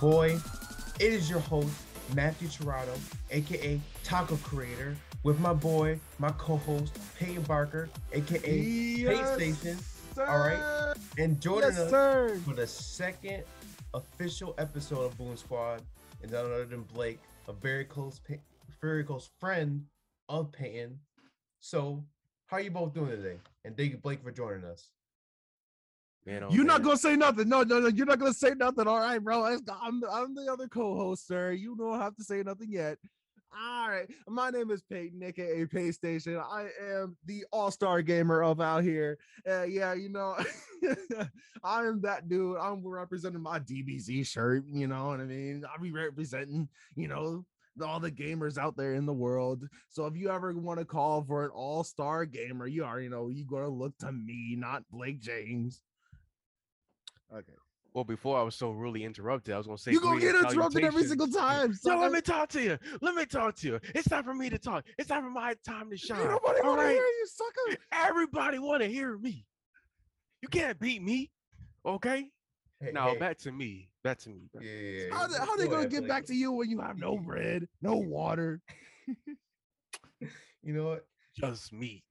boys? Yeah. Squad, boy. It is your host, Matthew Tirado, aka Taco Creator, with my boy, my co-host, Peyton Barker, aka Yes, Pay Station. sir. All right. And joining Yes, us sir. for the second official episode of Boom Squad, and none other than Blake, a very close, very close friend of Peyton. So, how are you both doing today? And thank you, Blake, for joining us. Man, oh, You're not gonna say nothing. No, no, no. You're not gonna say nothing. All right, bro. I'm, I'm the other co-host, sir. You don't have to say nothing yet. All right. My name is Peyton, aka Pay Station. I am the all-star gamer of out here. Uh, yeah, you know, I am that dude. I'm representing my DBZ shirt. You know what I mean? I'll be representing, you know, all the gamers out there in the world. So if you ever want to call for an all-star gamer, you already know you're gonna look to me, not Blake James. Okay. Well, before I was so really interrupted, I was gonna say You gonna get interrupted every single time. Yo, let me talk to you. Let me talk to you. It's time for me to talk. It's time for my time to Ain't shine. Nobody All want to right? hear you, sucker. Everybody want to hear me. You can't beat me. Okay. Hey, Now hey, back to me. Back to me. back- yeah, yeah, yeah, How, they- how go they gonna get back to you when you have no bread, no water? You know what? Just me.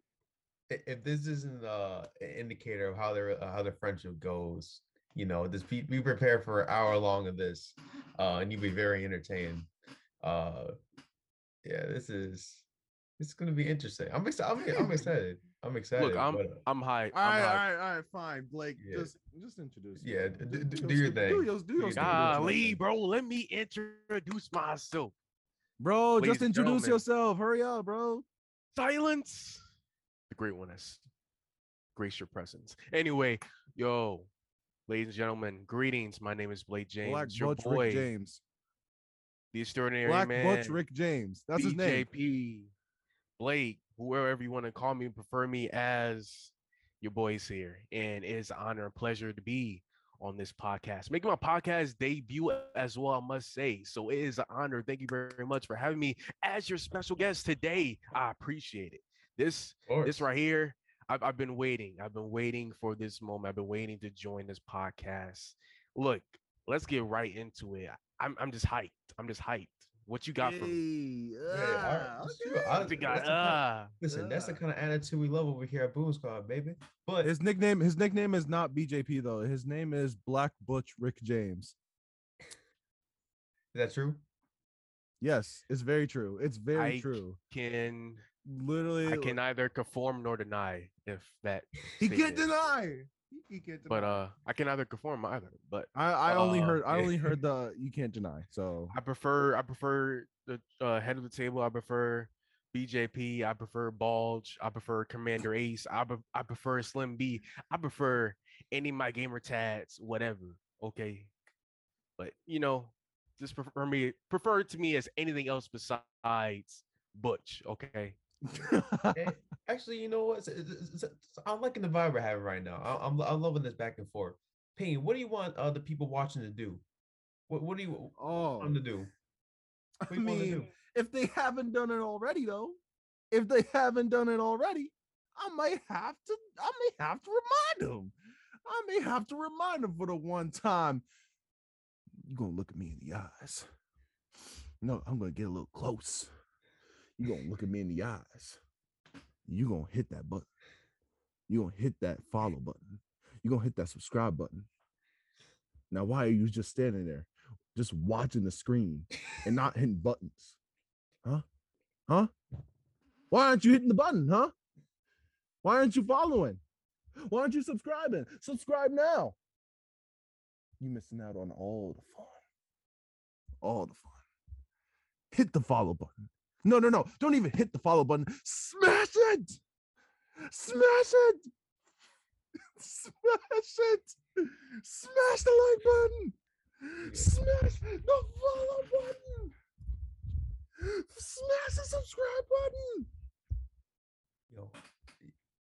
If this isn't uh, an indicator of how their uh, how their friendship goes, you know, this be, be prepared for an hour long of this, uh, and you'll be very entertained. Uh, yeah, this is it's gonna be interesting. I'm excited. I'm, I'm excited. I'm excited. Look, I'm but, uh, I'm hyped. All right, I'm all hyped. right, all right, fine. Blake, Yeah. just just introduce. Yeah, yourself. d- d- do your thing. your, do your Do your stupid thing. business. Bro, let me introduce myself. bro. Ladies Just introduce gentlemen. yourself. Hurry up, bro. Silence. The great one has grace your presence. Anyway, yo, ladies and gentlemen, greetings. My name is Blake James. Black your Butch boy, Rick James. the extraordinary Black man. Butch Rick James. That's his name. BJP, Blake, whoever you want to call me, prefer me as your boys here. And it is an honor and pleasure to be on this podcast, making my podcast debut as well, I must say. So it is an honor. Thank you very much for having me as your special guest today. I appreciate it. This this right here, I've, I've been waiting. I've been waiting for this moment. I've been waiting to join this podcast. Look, let's get right into it. I'm I'm just hyped. I'm just hyped. What you got for me? Hey, Yeah, all right, ah, okay. true. I- you got? that's the kind- Ah. Listen, that's the kind of attitude we love over here at Boom Squad, baby. But His nickname, his nickname is not BJP though. His name is Black Butch Rick James. is that true? Yes, it's very true. It's very I true. can Literally, I can neither conform nor deny if that he can't deny. He, can't deny. but uh I can neither conform either. But I, I only uh, heard I only heard the you can't deny. So I prefer I prefer the uh, head of the table. I prefer BJP. I prefer Bulge. I prefer Commander Ace. I pre- I prefer Slim B. I prefer any of my gamer tags, whatever. Okay, but you know, just prefer me prefer it to me as anything else besides Butch. Okay. Actually, you know what? It's- it's- it's- I'm liking the vibe we're having right now. I- I'm I'm loving this back and forth. Payne, what do you want uh, the people watching to do? What what do you want oh, them to do? What I do you want to mean, do? if they haven't done it already though, if they haven't done it already, I might have to I may have to remind them. I may have to remind them for the one time. You're gonna look at me in the eyes. No, I'm gonna get a little close. You're gonna look at me in the eyes. You're gonna hit that button. You're gonna hit that follow button. You're gonna hit that subscribe button. Now, why are you just standing there, just watching the screen and not hitting buttons? Huh? Huh? Why aren't you hitting the button, huh? Why aren't you following? Why aren't you subscribing? Subscribe now. You're missing out on all the fun. All the fun. Hit the follow button. No, no, no. Don't even hit the follow button. Smash it. Smash it. Smash it. Smash the like button. Smash the follow button. Smash the subscribe button. Yo,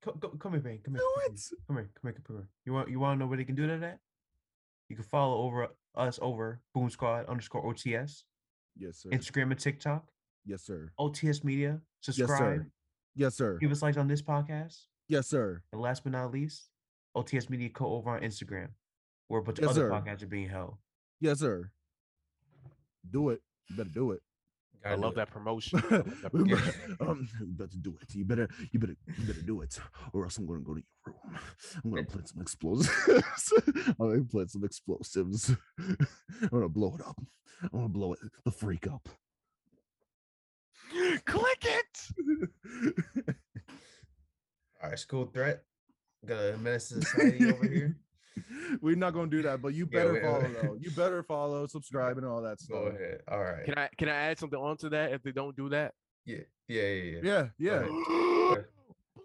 come, come, come here, Payne. Come here. Do come it. here, Come here. Come here. Come here. You want you want to know where they can do that at? You can follow over us over Boom Squad underscore OTS, Yes, sir. Instagram and TikTok, yes, sir. OTS Media. Yes, Subscribe. sir. Yes, sir. Give us likes on this podcast. Yes, sir. And last but not least, OTS Media Co over on Instagram, where a bunch Yes, of other sir. podcasts are being held. Yes, sir. Do it. You better do it. I love that promotion. I love that You promotion. better- um, you better do it. You better, you better, you better do it, or else I'm gonna go to your room. I'm gonna plant some explosives. I'm gonna plant some explosives. I'm gonna blow it up. I'm gonna blow it the freak up. Click it. All right, school threat. Got a menace to society over here. We're not gonna do that, but you better we- follow though. You better follow, subscribe, and all that stuff. Go ahead. All right. Can I can I add something onto that if they don't do that? Yeah, yeah, yeah, yeah. Yeah, yeah. ahead.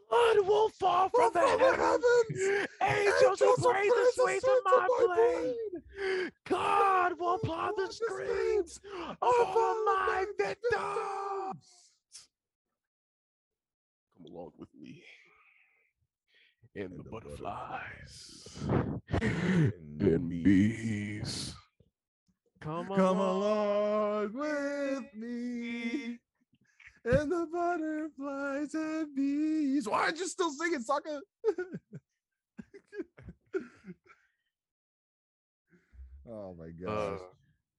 Blood will fall from the From the heavens. Angels will praise the sweets of my blade. God will apply the screams of all my victims. Come along with me. And the the butterflies. And And bees. Come, Come along with me. And the butterflies and bees. Why aren't you still singing, sucker? oh my gosh.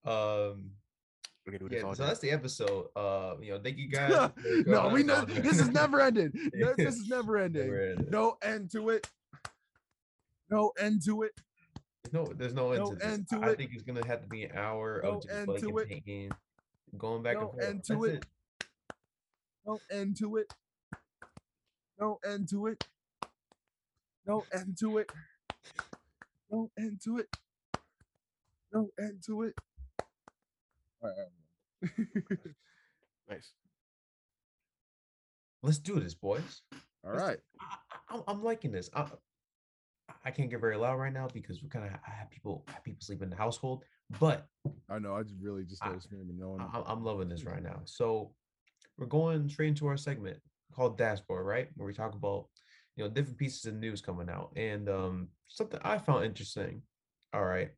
Um, we can do this yeah. all So day. that's the episode. Uh, you know, thank you guys. no, we know this is never ended. No, this is never ending. Never ended. No end to it. No end to it. No, there's no end No to this. end to I it. think it's gonna have to be an hour No of just end to it. Peyton going back No and forth. end to That's it. No end to it. No end to it. No end to it. No end to it. No end to it. All right, Nice. Let's do this, boys. all right. I, I, I'm liking this. I, I can't get very loud right now because we're kind of I have people I have people sleep in the household, but I know. I just really just I- started screaming. No one. I, I'm loving this right now. So we're going straight into our segment called Dashboard, right? Where we talk about you know different pieces of news coming out, and um, something I found interesting. All right,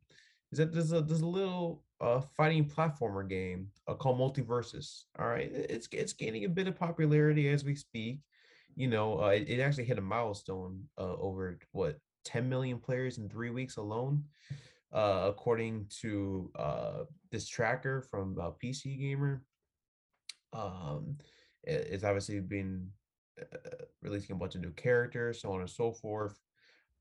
is that there's a there's a little uh fighting platformer game uh, called MultiVersus. All right, it's it's gaining a bit of popularity as we speak. You know, uh, it, it actually hit a milestone uh, over what 10 million players in three weeks alone, uh, according to uh, this tracker from PC Gamer. Um, it- it's obviously been releasing a bunch of new characters, so on and so forth.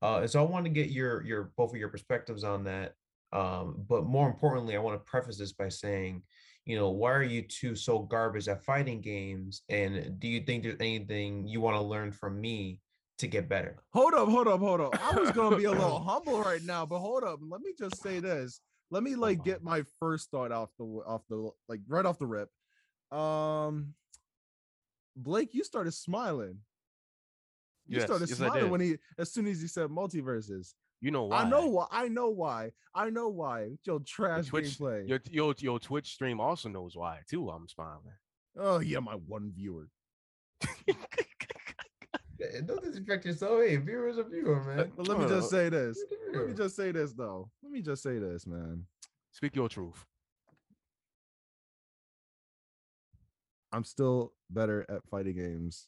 Uh, so I want to get your your both of your perspectives on that. Um, but more importantly, I want to preface this by saying, you know, why are you two so garbage at fighting games? And do you think there's anything you want to learn from me to get better? Hold up, hold up, hold up. I was gonna be a little humble right now, but hold up. Let me just say this. Let me like get my first thought off the off the like right off the rip. Um Blake, you started smiling. You Yes, started yes, smiling when he as soon as he said MultiVersus. You know why? I know why. I know why. I know why. Your Your trash Twitch, gameplay. your, your your Twitch stream also knows why too. I'm smiling. Oh yeah, my one viewer. Don't disrespect yourself. Hey, viewer's a viewer, man. But let me Uh, just say this. Let me just say this though. Let me just say this, man. Speak your truth. I'm still better at fighting games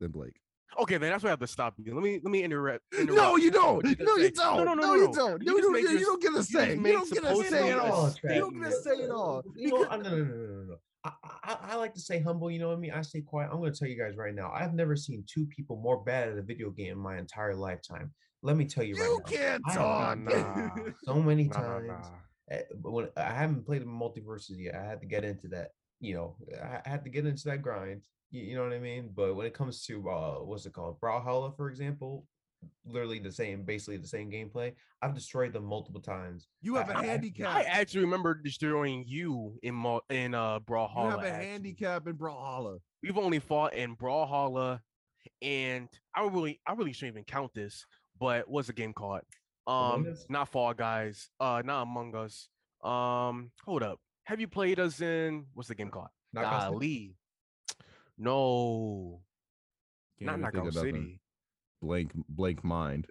than Blake. Okay, then that's why I have to stop you. Let me let me interrupt. No, you don't. what No, you don't. No, no, no, No, no, you don't. You You just don't. made You don't get a say. You made don't get a say at a all. You don't get a say at all. Because- no, no, no, no, no, no. I, I, I like to say humble. You know what I mean? I stay quiet. I'm going to tell you guys right now. I've never seen two people more bad at a video game in my entire lifetime. Let me tell you right You now. can't talk. Nah, nah. So many Nah, nah, times. nah. eh, when I haven't played the MultiVersus yet, I had to get into that. You know, I I had to get into that grind. You, you know what I mean? But when it comes to uh, what's it called, Brawlhalla, for example, literally the same, basically the same gameplay. I've destroyed them multiple times. You have I- a I- I- handicap. I actually remember destroying you in in uh You have a actually. handicap in Brawlhalla. We've only fought in Brawlhalla, and I really I really shouldn't even count this. But what's the game called? Um, not Fall Guys. Uh, not Among Us. Um, hold up. Have you played us in what's the game called? Knockout City? Golly. No, Can't not even think Knockout. City. Blank, blank mind.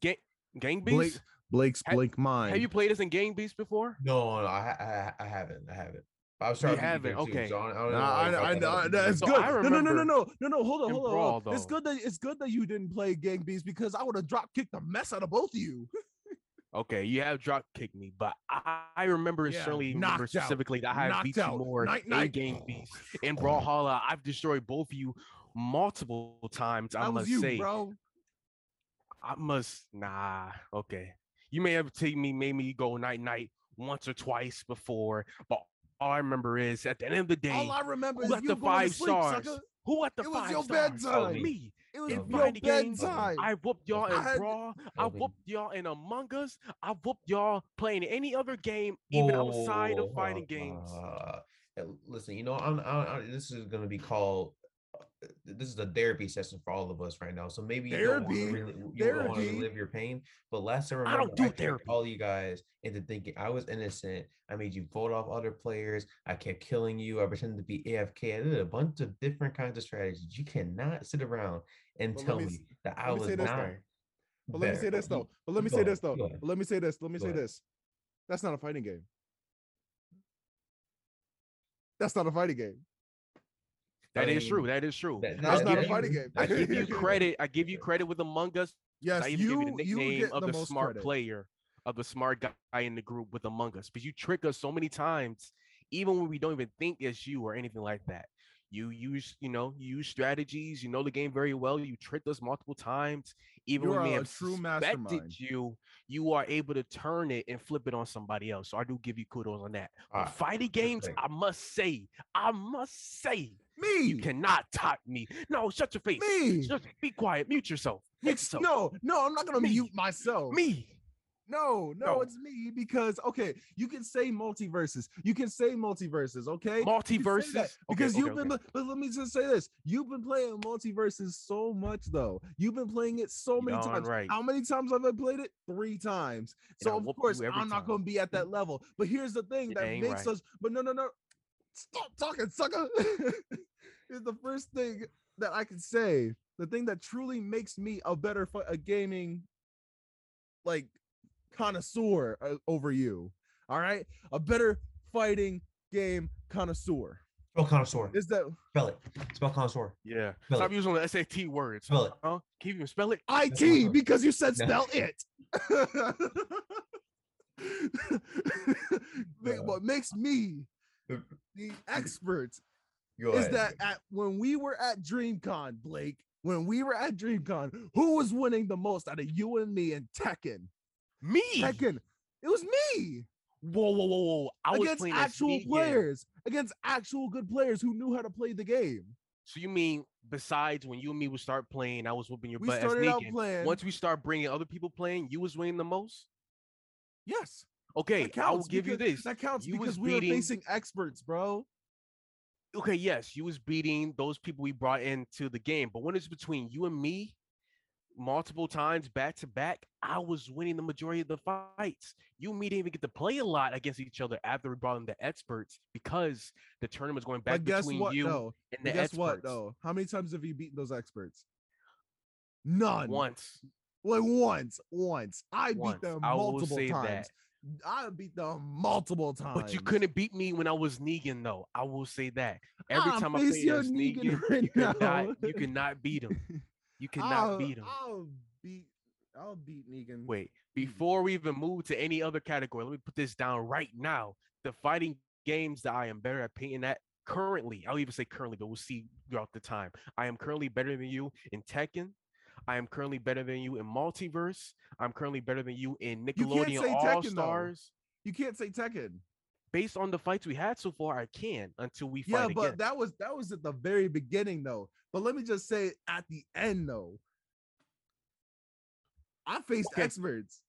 Gang Gang Blake, Beast. Blake's Ha- blank mind. Have you played us in Gang Beast before? No, no, I, I, I haven't. I haven't. I was trying to haven't, okay. So I, don't- I know Nah, I, what I, I, about. that's So good. I no, no, no, no, no, no, no. Hold on, hold on. Brawl, It's good that it's good that you didn't play Gang Beast because I would have drop kicked the mess out of both of you. Okay, you have drop kicked me, but I, remember Yeah, certainly remember out, specifically that I have beat you more night, in night. game beats in Brawlhalla. I've destroyed both of you multiple times. I That was must you, say, bro. I must nah. Okay, you may have taken me, made me go night night once or twice before, but all I remember is at the end of the day, All I remember who is you the five sleep, stars? sucker. who at the It was five your stars? bedtime. Me. It was In your fighting games, bedtime. I whooped y'all in had- Brawl. I Kelvin. whooped y'all in Among Us. I whooped y'all playing any other game, even outside of fighting games. Uh, uh, listen, you know, I'm, I'm, I'm- this is gonna be called. This is a therapy session for all of us right now. So maybe you don't want to Therapy? really, you don't want to Therapy? relive your pain. But last time, I remember, don't do therapy. all you guys into thinking I was innocent. I made you vote off other players. I kept killing you. I pretended to be AFK. I did a bunch of different kinds of strategies. You cannot sit around and But tell me me that I was not. But let me say this though. But let me say this though. Let me say this. Let me say this. That's not a fighting game. That's not a fighting game. That is true. mean, That is true. that- That's not a yeah, fighting game. I give you credit. I give you credit with Among Us. Yes, I even you give you the you nickname get of the, the, most smart credit. player, of the smart guy in the group with Among Us, because you trick us so many times, even when we don't even think it's you or anything like that. You use, you know, you use strategies. You know the game very well. You tricked us multiple times. Even You when we are a have true suspected mastermind. you, you are able to turn it and flip it on somebody else. So I do give you kudos on that. But Alright, fighting games, respect. I must say, I must say, Me. you cannot top me. No, shut your face. me. Just be quiet. Mute yourself. Mute yourself. no, no, I'm not gonna Me. mute myself. Me. No, no, No. it's me because okay, you can say MultiVersus. You can say MultiVersus, okay? You can say that MultiVersus. Okay, because okay, you've been okay. but let me just say this. You've been playing MultiVersus so much though. You've been playing it so many Darn times. right. How many times have I played it? Three times. So of course I'm not gonna be at that level. But here's the thing It that makes right. us but no no no stop talking, sucker. is the first thing that I can say. The thing that truly makes me a better fi- a gaming like connoisseur uh, over you. All right, a better fighting game connoisseur Spell connoisseur. is that Spell it. Spell connoisseur. Yeah. Spell Stop it. using the SAT words. Spell it. Huh? Can you even spell it? IT connoisseur. because you said No. spell it. What makes me the expert is that at when we were at DreamCon, Blake, when we were at DreamCon, who was winning the most out of you and me and Tekken? Me. Tekken. It was me Whoa, whoa, whoa, whoa. I was against playing actual Negan. players, against actual good players who knew how to play the game. So you mean besides when you and me would start playing, I was whooping your We butt as started out playing. Once we start bringing other people playing, you was winning the most. yes, Okay, I will give you this. That counts You because we were facing experts, bro. okay, yes, you was beating those people we brought into the game, but when it's between you and me, multiple times back to back, I was winning the majority of the fights. You and me didn't even get to play a lot against each other after we brought in the experts because the tournament was going back But guess between what? you though? and But the guess experts. what? Though, how many times have you beaten those experts? None. Once. Like once, once. I Once. beat them multiple say times. that. I beat them multiple times. But you couldn't beat me when I was Negan, though. I will say that. Every I'll time I played as Negan Negan, right you could now. not you cannot beat him. You cannot I'll, beat him. I'll beat. I'll beat Negan. Wait, mm. before we even move to any other category, let me put this down right now. The fighting games that I am better at painting at currently, I'll even say currently, but we'll see throughout the time. I am currently better than you in Tekken. I am currently better than you in Multiverse. I'm currently better than you in Nickelodeon All. Stars. You can't say Tekken. Based on the fights we had so far, I can until we Yeah, fight but again. that was that was at the very beginning though. But let me just say at the end though. I faced Okay. experts.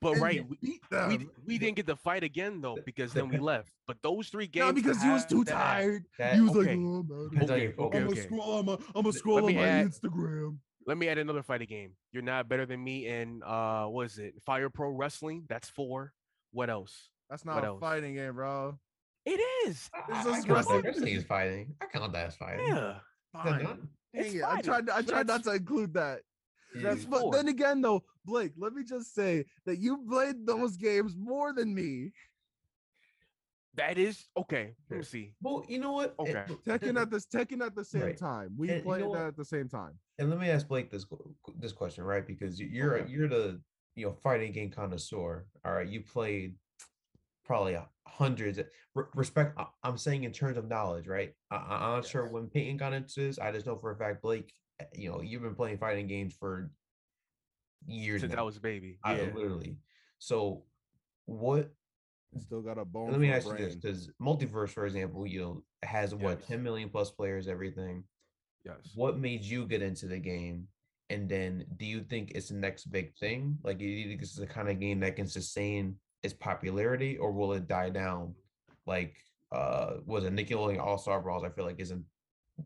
But right, we, we, we didn't get to fight again though because then we left. But those three games, No, because you was too that- tired. that- you was okay. like, oh, man, Depends Okay, okay. I'm okay. gonna scroll on my I'm gonna Let scroll on my add- Instagram. Let me add another fighting game. You're not better than me in uh what is it? Fire Pro Wrestling. That's four. What else? That's What not a else? fighting game, bro. It is. I, It's I, I just count that wrestling. wrestling is fighting. I count that as fighting. Yeah. Fine. not? It's Dang it. I fighting. tried I tried not to include that. That's Yeah. but four. then again though, Blake, let me just say that you played those games more than me. That is okay. Let me see. Well, you know what? Okay. And, Tekken at this Tekken at the same Right. time. We And you played know that what? at the same time. and let me ask Blake this this question, right? Because you- you're Okay. you're the you know fighting game connoisseur. All right, you played probably hundreds. respect. I'm saying in terms of knowledge, right? I, am not yes. sure when Peyton got into this. I just know for a fact, Blake. Eh, you know, you've been playing fighting games for years since now. I was a baby. Yeah, I, literally. So, what? Still got a bone. Let me ask you this, because multiverse, for example, you know, has yes. what 10 million plus players, everything. Yes. What made you get into the game? And then, do you think it's the next big thing? Like, do you think this is the kind of game that can sustain its popularity, or will it die down? Like, uh, was it Nickelodeon All Star Brawls? I feel like isn't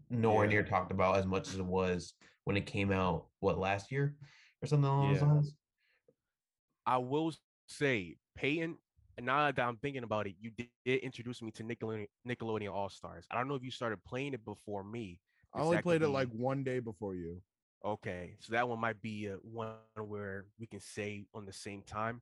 nowhere yeah. near talked about as much as it was when it came out. What last year or something along yeah. those lines? I will say, Peyton. Now that I'm thinking about it, you did introduce me to Nickelodeon, Nickelodeon All Stars. I don't know if you started playing it before me. I only played it like one day before you. Okay, so that one might be a, one where we can say on the same time.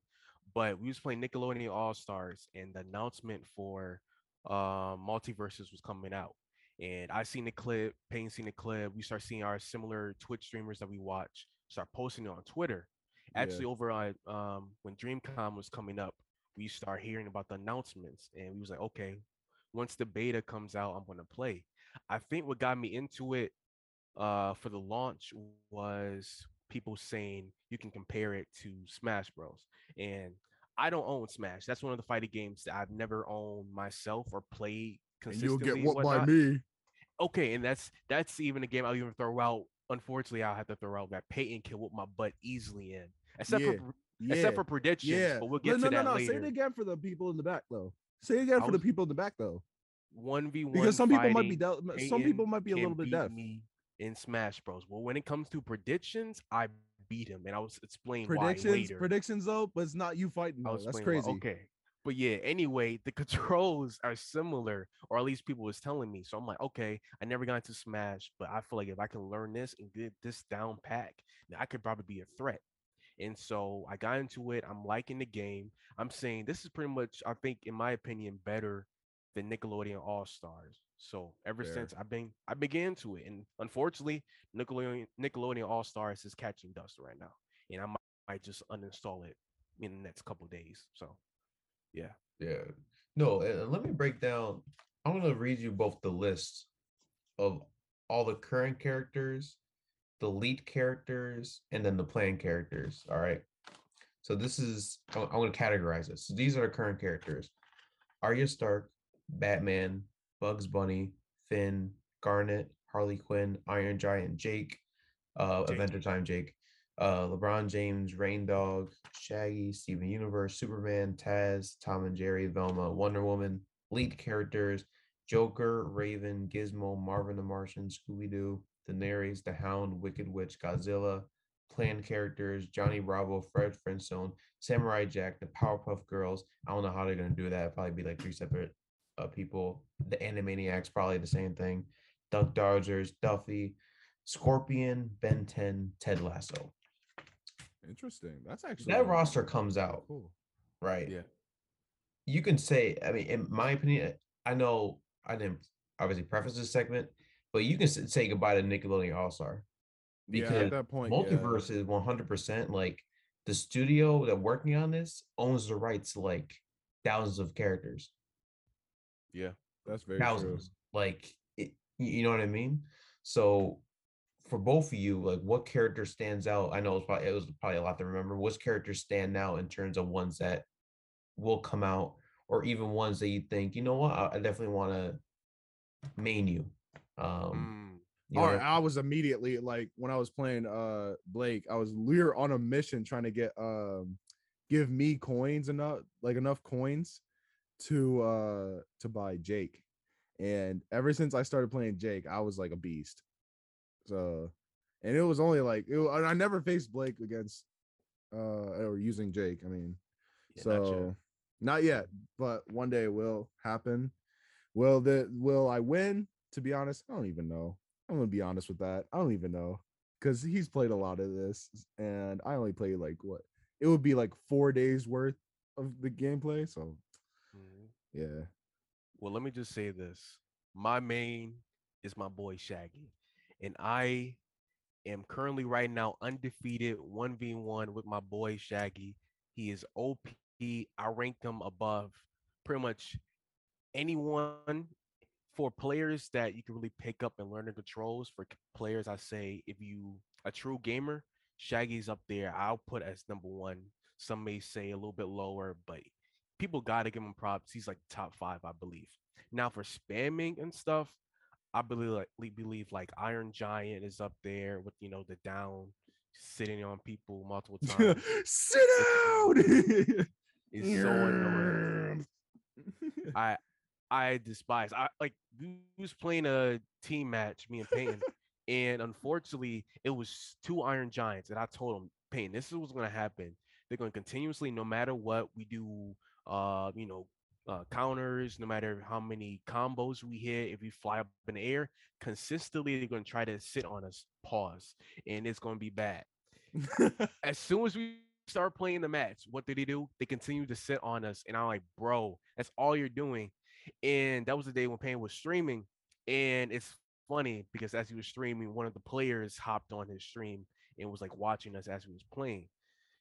But we was playing Nickelodeon All Stars, and the announcement for uh, MultiVersus was coming out. And I seen the clip, Payne seen the clip. We start seeing our similar Twitch streamers that we watch start posting it on Twitter. Actually, yeah. over on um, when DreamCon was coming up, we start hearing about the announcements, and we was like, okay, once the beta comes out, I'm gonna play. I think what got me into it uh, for the launch was people saying you can compare it to Smash Bros. And I don't own Smash. That's one of the fighting games that I've never owned myself or played consistently. And you'll get what by me. Okay, and that's that's even a game I'll even throw out. Unfortunately, I'll have to throw out that Peyton can whoop my butt easily in. Except yeah. for yeah. except for predictions. Yeah. But we'll get no, to no, that no, no. later. Say it again for the people in the back though. Say it again for the people in the back though. One v one because some people might be dealt. Some people might be a little bit deaf. Me in Smash Bros. Well, when it comes to predictions, I beat him, and I was explain predictions. Why later. Predictions though, but it's not you fighting. Though. That's crazy. Why. Okay, but yeah. Anyway, the controls are similar, or at least people was telling me. So I'm like, okay, I never got into Smash, but I feel like if I can learn this and get this down pack, I could probably be a threat. And so I got into it. I'm liking the game. I'm saying this is pretty much, I think, in my opinion, better than Nickelodeon All Stars. So ever Fair. since I've been I began to it, and unfortunately, Nickelodeon Nickelodeon All Stars is catching dust right now, and I might, might just uninstall it in the next couple days. So, yeah, yeah. No, and let me break down. I'm gonna read you both the list of all the current characters, the lead characters, and then the planned characters. All right. So this is I'm, I'm gonna categorize this. So these are the current characters: Arya Stark, Batman, Bugs Bunny, Finn, Garnet, Harley Quinn, Iron Giant, Jake, uh, Jake. Adventure Time, Jake, uh, LeBron James, Reindog, Shaggy, Steven Universe, Superman, Taz, Tom and Jerry, Velma, Wonder Woman, lead characters, Joker, Raven, Gizmo, Marvin the Martian, Scooby Doo, Daenerys, The Hound, Wicked Witch, Godzilla, planned characters, Johnny Bravo, Fred Flintstone, Samurai Jack, the Powerpuff Girls. I don't know how they're gonna do that. It'll probably be like three separate uh, people. The Animaniacs probably the same thing. Duck Dodgers, Duffy, Scorpion, Ben 10, Ted Lasso. Interesting. That's actually that roster comes out. Cool. Right. Yeah. You can say, I mean, in my opinion, I know I didn't obviously preface this segment, but you can say goodbye to Nickelodeon All Star because yeah, at that point, multiverse yeah. is 100% like the studio that working on this owns the rights to like thousands of characters. Yeah, that's very thousands. True. Like, it, you know what I mean? So, for both of you, like, what character stands out? I know it was probably, it was probably a lot to remember. What characters stand out in terms of ones that will come out, or even ones that you think, you know what, I, I definitely want to main you. Um, mm. You know? I was immediately like when I was playing uh Blake, I was we were on a mission trying to get um give me coins enough like enough coins to uh to buy Jake. And ever since I started playing Jake, I was like a beast. So and it was only like it, I never faced Blake against uh or using Jake. I mean, yeah, so not, not yet, but one day it will happen. Will the will I win? To be honest, I don't even know. I'm gonna be honest with that. I don't even know because he's played a lot of this, and I only played like what it would be like four days worth of the gameplay. So mm-hmm. yeah. Well, let me just say this. My main is my boy Shaggy. And I am currently right now undefeated 1v1 with my boy Shaggy. He is OP. I rank him above pretty much anyone for players that you can really pick up and learn the controls. For players, I say if you a true gamer, Shaggy's up there. I'll put as number one. Some may say a little bit lower, but people gotta give him props. He's like top five, I believe. Now for spamming and stuff, I believe like believe like Iron Giant is up there with you know the down sitting on people multiple times. Sit down. It's so annoying. I I despise. I like we was playing a team match, me and Peyton, and unfortunately, it was two Iron Giants, and I told him, Peyton, this is what's gonna happen. They're gonna continuously, no matter what we do, uh, you know, uh, counters, no matter how many combos we hit, if we fly up in the air, consistently they're gonna try to sit on us. Pause, and it's gonna be bad. As soon as we start playing the match, what did they do? They continue to sit on us, and I'm like, bro, that's all you're doing. And that was the day when Payne was streaming, and it's funny because as he was streaming, one of the players hopped on his stream and was like watching us as we was playing.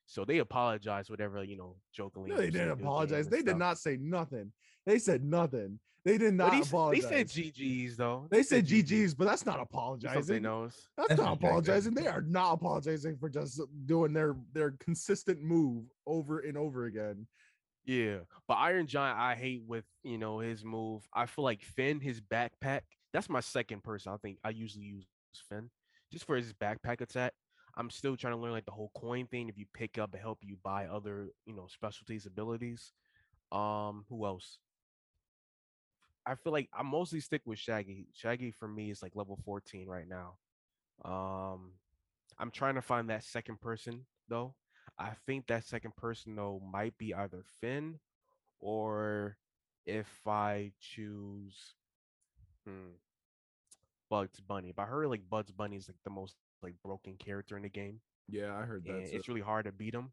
So they apologized, whatever you know, jokingly. no, they didn't to the game apologize. and They did not say nothing. They said nothing. They did But not he apologize. They said GGs though. They said GGs, but that's not Just so they apologizing. knows. That's That's not apologizing. They are not apologizing for just doing their their consistent move over and over again. Yeah, but Iron Giant, I hate with you know his move. I feel like Finn, his backpack. That's my second person. I think I usually use Finn just for his backpack attack. I'm still trying to learn like the whole coin thing. If you pick up and help you buy other you know specialties abilities. Um, who else? I feel like I mostly stick with Shaggy. Shaggy for me is like level 14 right now. Um, I'm trying to find that second person though. I think that second person though might be either Finn or if I choose hmm, Bugs Bunny. But I heard like Bugs Bunny is like the most like broken character in the game. Yeah, I heard that. it's really hard to beat him.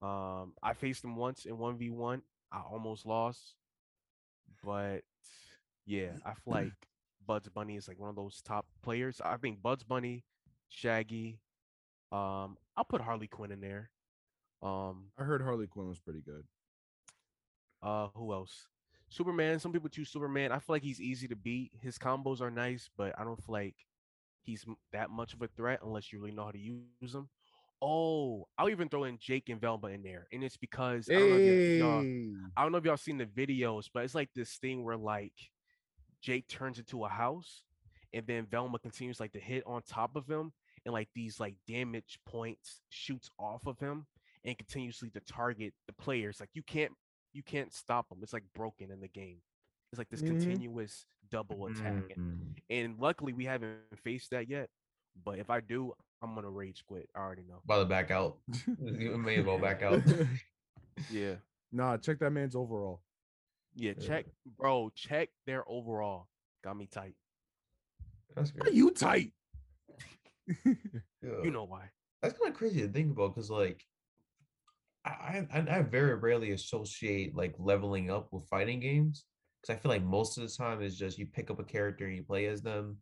Um, I faced him once in 1v1. I almost lost. But yeah, I feel like Bugs Bunny is like one of those top players. I think Bugs Bunny, Shaggy, um, I'll put Harley Quinn in there. Um, I heard Harley Quinn was pretty good. uh, who else? Superman. Some people choose Superman. I feel like he's easy to beat. His combos are nice, but I don't feel like he's that much of a threat unless you really know how to use them. Oh, I'll even throw in Jake and Velma in there, and it's because I don't know if y'all, I don't know if y'all seen the videos, but it's like this thing where like Jake turns into a house, and then Velma continues like to hit on top of him, and like these like damage points shoots off of him, and continuously to target the players. Like you can't you can't stop them. It's like broken in the game. It's like this Mhm. continuous double attack, and, Mm. and luckily we haven't faced that yet. But if I do, I'm gonna rage quit. I already know. By the back out. You may as well back out. Yeah. nah, check that man's overall. Yeah, Yeah. check, bro. Check their overall. Got me tight. That's Are you tight? Yeah. You know why? that's kind of crazy to think about because like I, I I very rarely associate like leveling up with fighting games because I feel like most of the time it's just you pick up a character and you play as them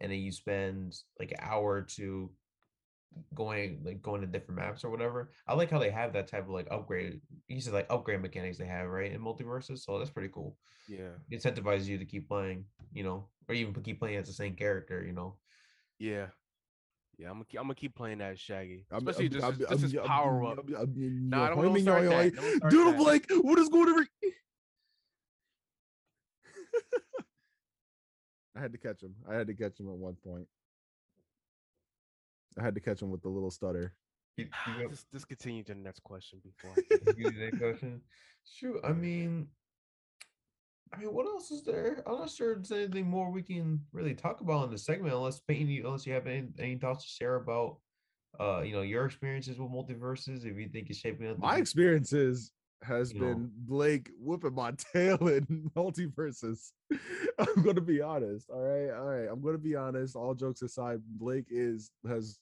and then you spend like an hour or two going like going to different maps or whatever. I like how they have that type of like upgrade. You said like upgrade mechanics they have right in MultiVersus, so that's pretty cool. Yeah. It incentivizes you to keep playing, you know, or even keep playing as the same character, you know. Yeah. Yeah, I'm gonna keep, I'm gonna keep playing that Shaggy, I'm- especially I'm- just I'm- just his power up. I'm- I'm- Nah, you're don't- don't start that, like, don't start Doodle that." Blake, what is going to be? I had to catch him. I had to catch him at one point. I had to catch him with the little stutter. You- you Just, just continue to the next question before. I that question. Shoot, I mean, I mean, what else is there? I'm not sure there's anything more we can really talk about in the segment, unless Peyton, you unless you have any, any thoughts to share about, uh, you know, your experiences with MultiVersus. If you think it's shaping up, My experiences has You know. been Blake whipping my tail in MultiVersus. I'm gonna be honest. All right, all right. I'm gonna be honest. All jokes aside, Blake is has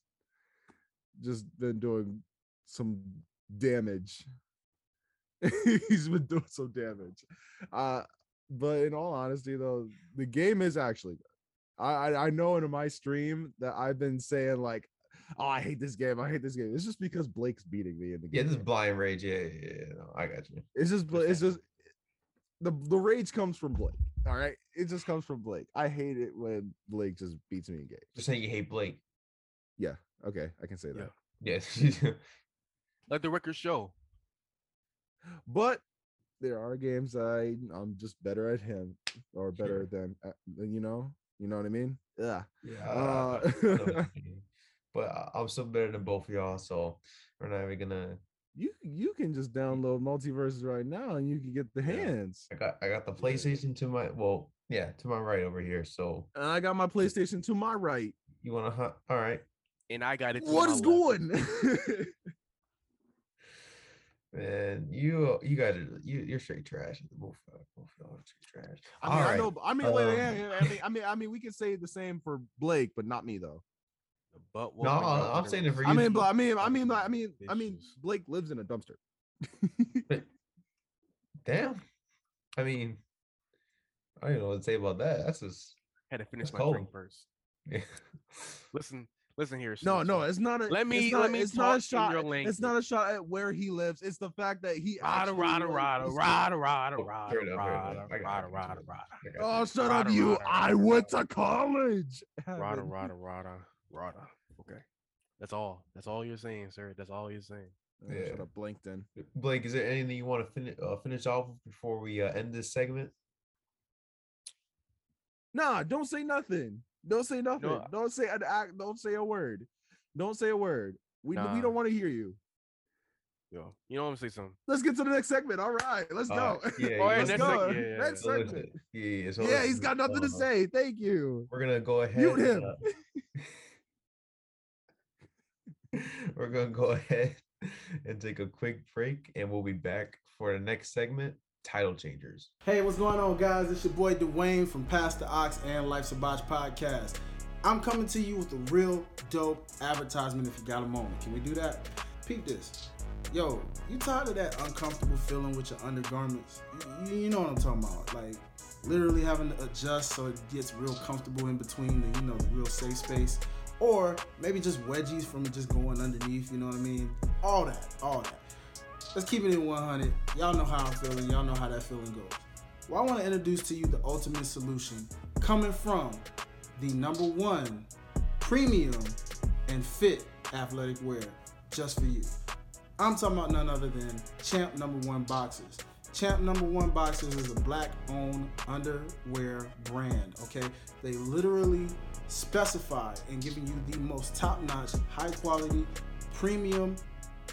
just been doing some damage. He's been doing some damage. Uh, but in all honesty, though, the game is actually good. I I, I know in my stream that I've been saying like, oh, I hate this game. I hate this game. It's just because Blake's beating me in the game. Yeah, this is blind rage. Yeah, yeah, yeah. No, I got you. It's just Bla- it's just the the rage comes from Blake. All right, it just comes from Blake. I hate it when Blake just beats me in games. Just saying you hate Blake. Yeah, okay, I can say that. Yeah. Yes. Let the record show. But there are games I I'm just better at him or better than uh, than, you know. You know what I mean? Yeah. yeah. I- I- Uh, I know what you mean. but I- I'm still better than both of y'all, so we're not even gonna. You you can just download MultiVersus right now and you can get the Yeah. hands. I got I got the PlayStation to my well, yeah, to my right over here. So And I got my PlayStation to my right. you want to hunt? All right, And I got it. to What my is left. going? man. You you guys are you you're straight trash. Both both y'all straight trash. I mean, All I right. know. I mean, wait, yeah, um, yeah, I mean, I mean, I mean, we can say the same for Blake, but not me though. The butt No, I'm y'all saying it generous. for I mean, but I mean, I mean, I mean, I mean, Blake lives in a dumpster. Damn. I mean, I don't know what to say about that. That's just Had to finish That's my drink first. yeah. Listen, listen here. No, no, it's not a. Let it's me- not, let me It's not a shot. your It's not a shot at where he lives. It's the fact that he. Rada, actually, rada, like, rada, is- rada, rada, Oh, rada, fair enough, fair rada, enough. I got you, I rada, rada, rada, Oh, shut up, you! I went to college. rada, Haven't- rada, rada, rada. Okay, that's all. That's all you're saying, sir. That's all you're saying. Oh, Yeah. Shut up, Blankton. Blake, is there anything you want to finish uh, finish off before we uh, end this segment? Nah, don't say nothing. Don't say nothing. I- don't say an act. Don't say a word. Don't say a word. We we don't want to hear you. Yo, you know what I'm gonna say something. Let's get to the next segment. All right, let's Uh, go. yeah, Oh, yeah, let's next go. seg- yeah, yeah, next So listen, segment. yeah, yeah, so Yeah, he's listen, got nothing to say. Thank you. We're gonna go ahead. Mute and, him. uh, we're gonna go ahead and take a quick break, and we'll be back for the next segment. Title changers. Hey, what's going on, guys? It's your boy Dwayne from Pastor Ox and Life a podcast. I'm coming to you with a real dope advertisement if you got a moment. Can we do that? Peep this. Yo, you tired of that uncomfortable feeling with your undergarments? You, you know what I'm talking about. Like, literally having to adjust so it gets real comfortable in between the, you know, the real safe space. Or maybe just wedgies from just going underneath, you know what I mean? All that, all that let's keep it in 100. Y'all know how I'm feeling. Y'all know how that feeling goes. Well, I want to introduce to you the ultimate solution coming from the number one premium and fit athletic wear just for you. I'm talking about none other than Champ Number One Boxers. Champ Number One Boxers is a black owned underwear brand, okay? They literally specify in giving you the most top notch, high quality, premium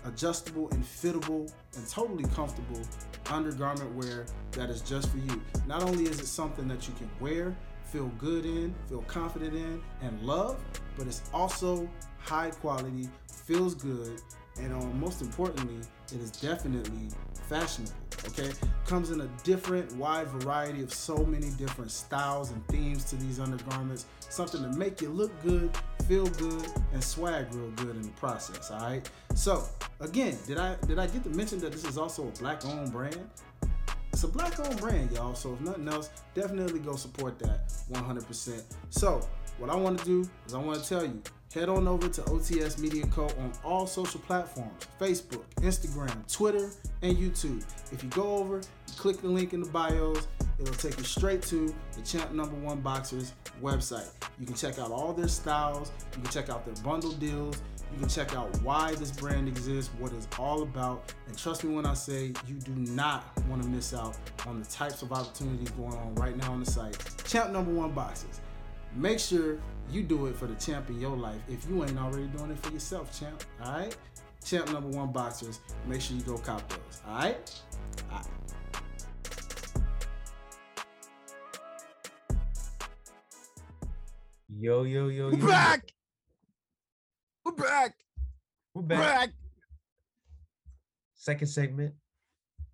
adjustable and fittable and totally comfortable undergarment wear that is just for you. Not only is it something that you can wear, feel good in, feel confident in, and love, but it's also high quality, feels good, and um, most importantly, it is definitely fashionable. Okay, comes in a different, wide variety of so many different styles and themes to these undergarments. Something to make you look good, feel good, and swag real good in the process. All right. So again, did I did I get to mention that this is also a black-owned brand? It's a black-owned brand, y'all. So if nothing else, definitely go support that 100%. So what I want to do is I want to tell you, head on over to OTS Media Co. on all social platforms Facebook, Instagram, Twitter, and YouTube. If you go over, you click the link in the bios, it'll take you straight to the Champ Number One Boxers website. You can check out all their styles, you can check out their bundle deals, you can check out why this brand exists, what it's all about, and trust me when I say you do not want to miss out on the types of opportunities going on right now on the site. Champ Number One Boxers. Make sure you do it for the champ in your life if you ain't already doing it for yourself, champ. All right? Champ number one boxers. Make sure you go cop those. All right? All right. Yo, yo, yo, We're yo. back. We're back. We're back. back. Second segment,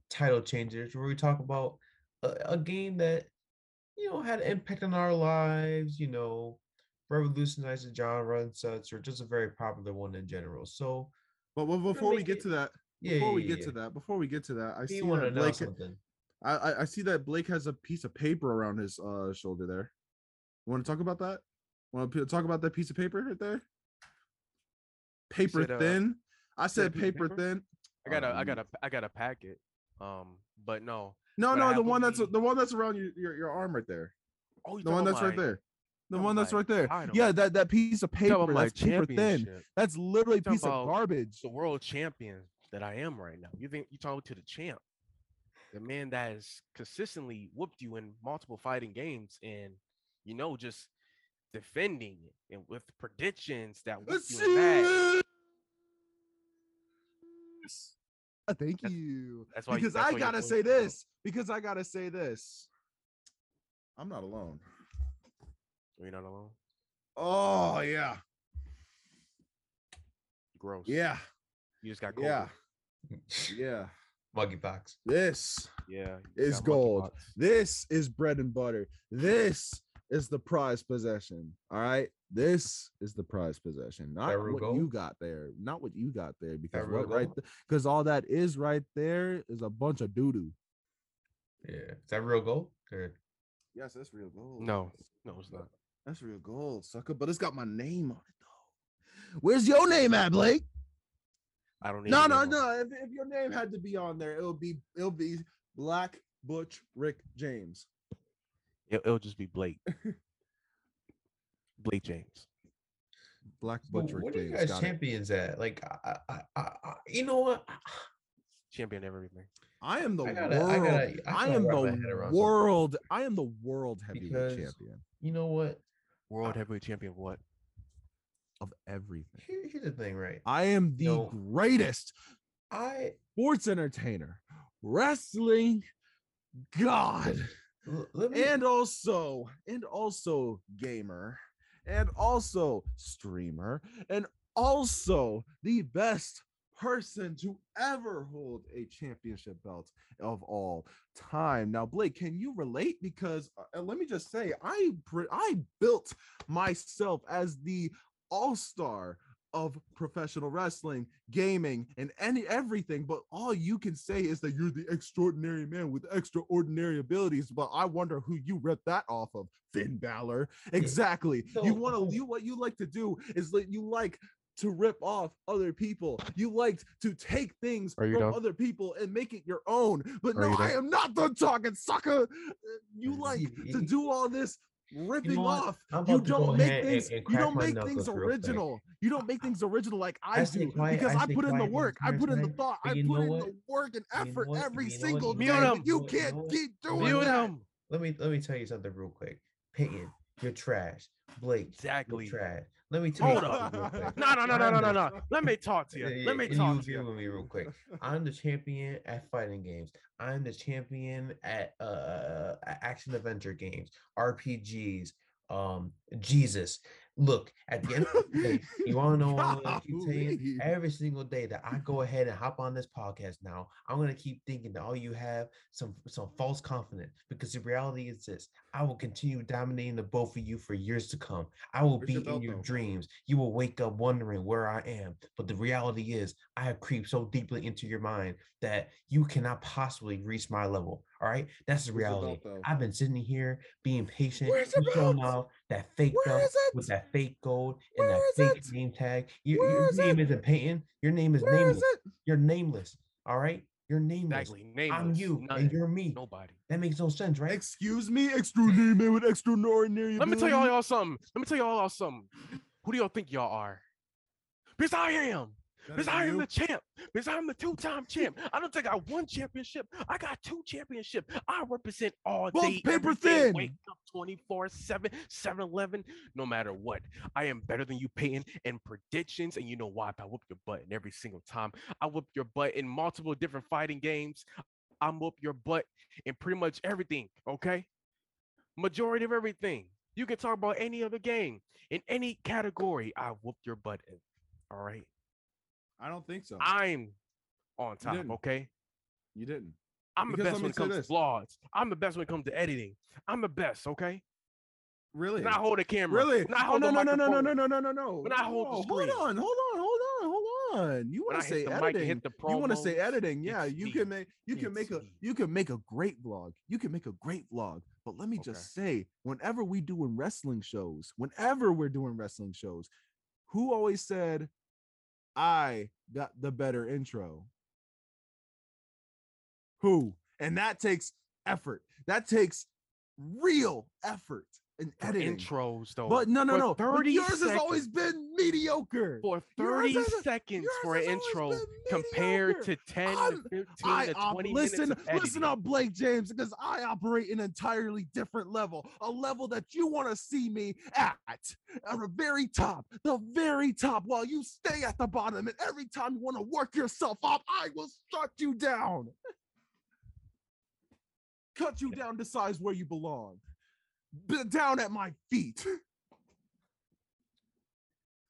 title changers, where we talk about a, a game that you know had an impact on our lives. You know, revolutionized the genre and such, or just a very popular one in general. So But, but before we get it- to that, yeah, before yeah, we yeah, get to that, before we get to that, I you see want to Blake. something? I, I I see that Blake has a piece of paper around his uh shoulder there. Want to talk about that? Want to talk about that piece of paper right there? Paper said, uh, thin. I said said piece of paper paper? thin. I got a, I Um, got a, I got a packet. Um, but no. No, no, the one that's the one that's around your, your, your arm right there. Oh, The one talking that's right there. The one that's about right there. Yeah, that, that piece of paper. about my That's paper thin. That's literally a piece of garbage. the world champion that I am right now. You think you talking to the champ, the man that has consistently whooped you in multiple fighting games, and you know just defending it and with predictions that whooped you that. Uh, Thank That's- you. that's why you- because that's I why gotta say to vote. this. Because I gotta say this. I'm not alone. Are You're not alone. Oh yeah, Gross. yeah, You just got COVID. yeah, yeah. Monkeypox. This Yeah. is gold. monkeypox. This is bread and butter. This is the prize possession. All right. This is the prize possession. Not that real what you got there. Not what you got there. Because real what right gold? because all that is right there is a bunch of doo doo. Yeah. Is that real gold? Or Yes, that's real gold. No, no, it's not. That's real gold, sucker. But it's got my name on it though. Where's your name at, Blake? I don't need No, no, no. If, if your name had to be on there, it'll be it'll be Black Butch Rick James. It'll, it'll just be Blake. Blake James. Black Well, Butch what are you guys got it. champions at? Like, I, I, I, I, you know what? Champion of everything. I am the I gotta- I world. gotta- I I, am wrap my head the around something. world. I am the world heavyweight Because- champion You know what? World I- heavyweight champion of what? of everything. Here, here's the thing, right? I am the No. greatest I sports entertainer, wrestling god, l- let me, and also and also gamer, and also streamer, and also the best person to ever hold a championship belt of all time. Now, Blake, can you relate? Because uh, let me just say, I I built myself as the all star of professional wrestling, gaming, and any everything. But all you can say is that you're the extraordinary man with extraordinary abilities. But I wonder who you ripped that off of, Finn Balor. Exactly. you want to you what you like to do is that you like to rip off other people. You liked to take things from done? other people and make it your own. But Are no, I am not done talking, sucker. You like to do all this ripping know off. You about to go don't make and- things. and you don't make things knuckles real quick. original. You don't make things original like I, I do quiet- because I I, put in the work. I put in the thought. I put in what? the work and You know effort every You know single You day. You You? You can't keep You doing Mute him. let me let me tell you something real quick. Peyton, you're trash. Blake, Exactly. trash. Let me tell Hold you up. something real quick. No, no, no, no, no, no, no. Let me talk to you. Let me and talk you to you. with me real quick. I'm the champion at fighting games. I'm the champion at uh at action adventure games, RPGs. Um, Jesus. Look, at the end of the day, you want to know what I'm gonna keep saying? Every single day that I go ahead and hop on this podcast now, I'm gonna keep thinking that all you have some some false confidence because the reality is this: I will continue dominating the both of you for years to come. I will Where's be your in your though? dreams. You will wake up wondering where I am. But the reality is, I have creeped so deeply into your mind that you cannot possibly reach my level. All right, that's the reality. belt, though? I've been sitting here being patient, Where's the you showing off that fake Where belt it? with that fake gold and Where that is fake it? name tag. Your, Where your is name it? isn't Peyton. Your name is Where is nameless. it? You're nameless. All right, you're nameless. Exactly. Nameless. I'm you Nothing. and you're me. Nobody. That makes no sense, right? Excuse me, extraordinary man with extraordinary. Let me tell y'all, ability. y'all something. Let me tell y'all y'all something. Who do y'all think y'all are? Because I am. Because I am you? the champ. Because I'm the two-time champ. I don't think I one championship. I got two championships. I represent all Both day. paper thin. Wake up 24-7, 7-Eleven, no matter what. I am better than you, Peyton, in predictions. And you know why? I whoop your butt in every single time. I whoop your butt in multiple different fighting games. I whoop your butt in pretty much everything, okay? Majority of everything. You can talk about any other game. In any category, I whooped your butt in. All right. I don't think so. I'm on top, didn't. okay? you didn't. I'm the best when it comes this. to vlogs. I'm the best when it comes to editing. I'm the best, okay? Really? When I hold a camera. Really? When I Oh, hold no, no, no, no, no, no, no, no, no, no. When I hold the screen. Hold on, hold on, hold on, hold on. You want to say mic editing? hit the you want to say editing? Yeah, you me. can make you can It's make a you can make a great vlog. You can make a great vlog. But let me Okay. just say, whenever we doing wrestling shows, whenever we're doing wrestling shows, who always said, I got the better intro? Who? And that takes effort. That takes real effort For editing. intros though. But no, no, For no. 30 yours has always been mediocre. for 30 has- seconds for an intro compared to 10 I'm- to 15 I to op- 20 listen, minutes of listen up, Blake James, because I operate an entirely different level, a level that you want to see me at, at the very top, the very top, while you stay at the bottom. And every time you want to work yourself up, I will shut you down, cut you down to size where you belong, down at my feet.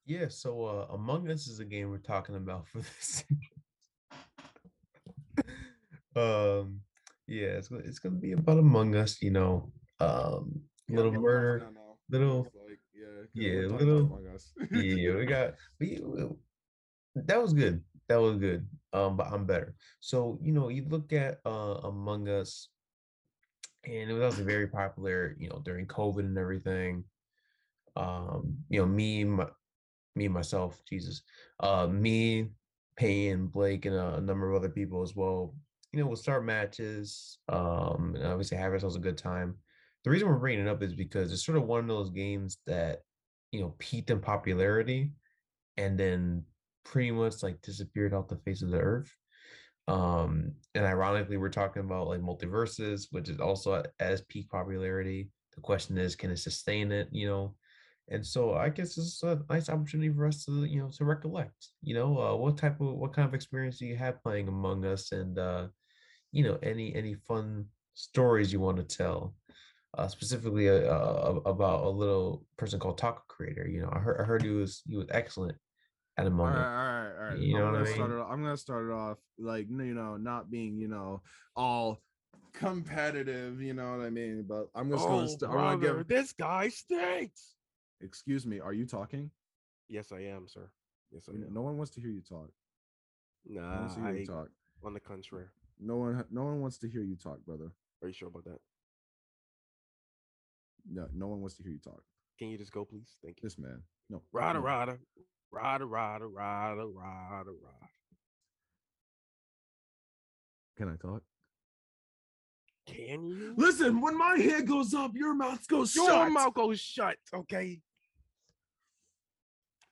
Yeah, so uh, Among Us is a game we're talking about for this. um, yeah, it's gonna it's gonna be about Among Us, you know, um, little murder, little Yeah, yeah, little- yeah, we got we, we- that was good. That was good. Um, but I'm better. So you know, you look at uh Among Us, and it was also very popular, you know, during COVID and everything. Um, you know, me, my, me myself, Jesus, uh, me, Payne, Blake, and a, a number of other people as well. You know, we'll start matches. Um, and obviously have ourselves a good time. The reason we're bringing it up is because it's sort of one of those games that you know peaked in popularity and then pretty much like disappeared off the face of the earth um and ironically we're talking about like MultiVersus which is also at, as peak popularity. The question is can it sustain it you know? And so i guess it's a nice opportunity for us to you know to recollect you know uh, what type of what kind of experience do you have playing among us and uh you know any any fun stories you want to tell? Uh, specifically uh, uh, about a little person called Taco Creator. You know, I heard I heard he was he was excellent at All Among right, all Us. right, all right. You know I'm gonna start mean? it. off- I'm gonna start it off like you know, not being you know all competitive. You know what I mean? But I'm just gonna. Oh, St- I'm gonna brother, give. this guy stinks. Excuse me. Are you talking? Yes, I am, sir. Yes, I am. No one wants to hear you talk. No Nah, wants to you I, talk. on the contrary. No one. No one wants to hear you talk, brother. Are you sure about that? No, no one wants to hear you talk. Can you just go, please? Thank you. This man. No. Rada, no. rada, rada, rada, rada, rada, rada. Can I talk? Can you? Listen, when my head goes up, your mouth goes Your shut. Your mouth goes shut, okay?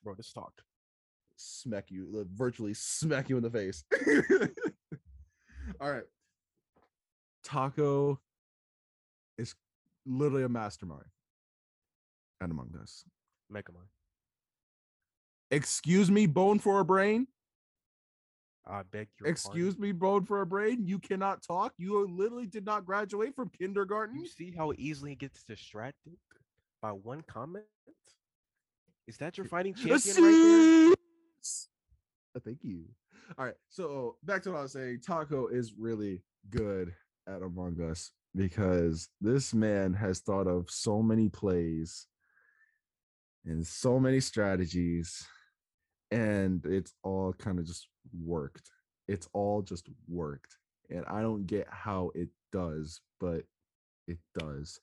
Bro, let's talk. smack you, virtually smack you in the face. All right. Taco is literally a mastermind and among us. Megamind. Excuse me, bone for a brain. I beg your Excuse me, bone for a brain. You cannot talk. You literally did not graduate from kindergarten. You see how easily he gets distracted by one comment? Is that your fighting champion right there? Uh, Thank you. All right. So back to what I was saying. Taco is really good at Among Us because this man has thought of so many plays and so many strategies, and it's all kind of just worked. It's all just worked. And I don't get how it does, but it does.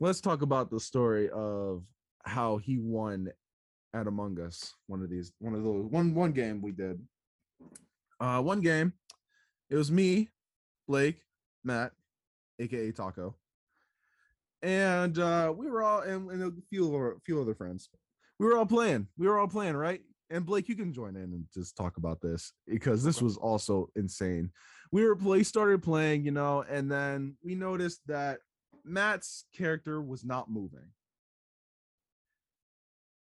Let's talk about the story of how he won at Among Us. One of these, one of those, one one game we did. Uh, one game. It was me, Blake, Matt, aka Taco, and uh, we were all and, and a few our, few other friends. We were all playing. We were all playing, right? And Blake, you can join in and just talk about this because this was also insane. We were play started playing, you know, and then we noticed that Matt's character was not moving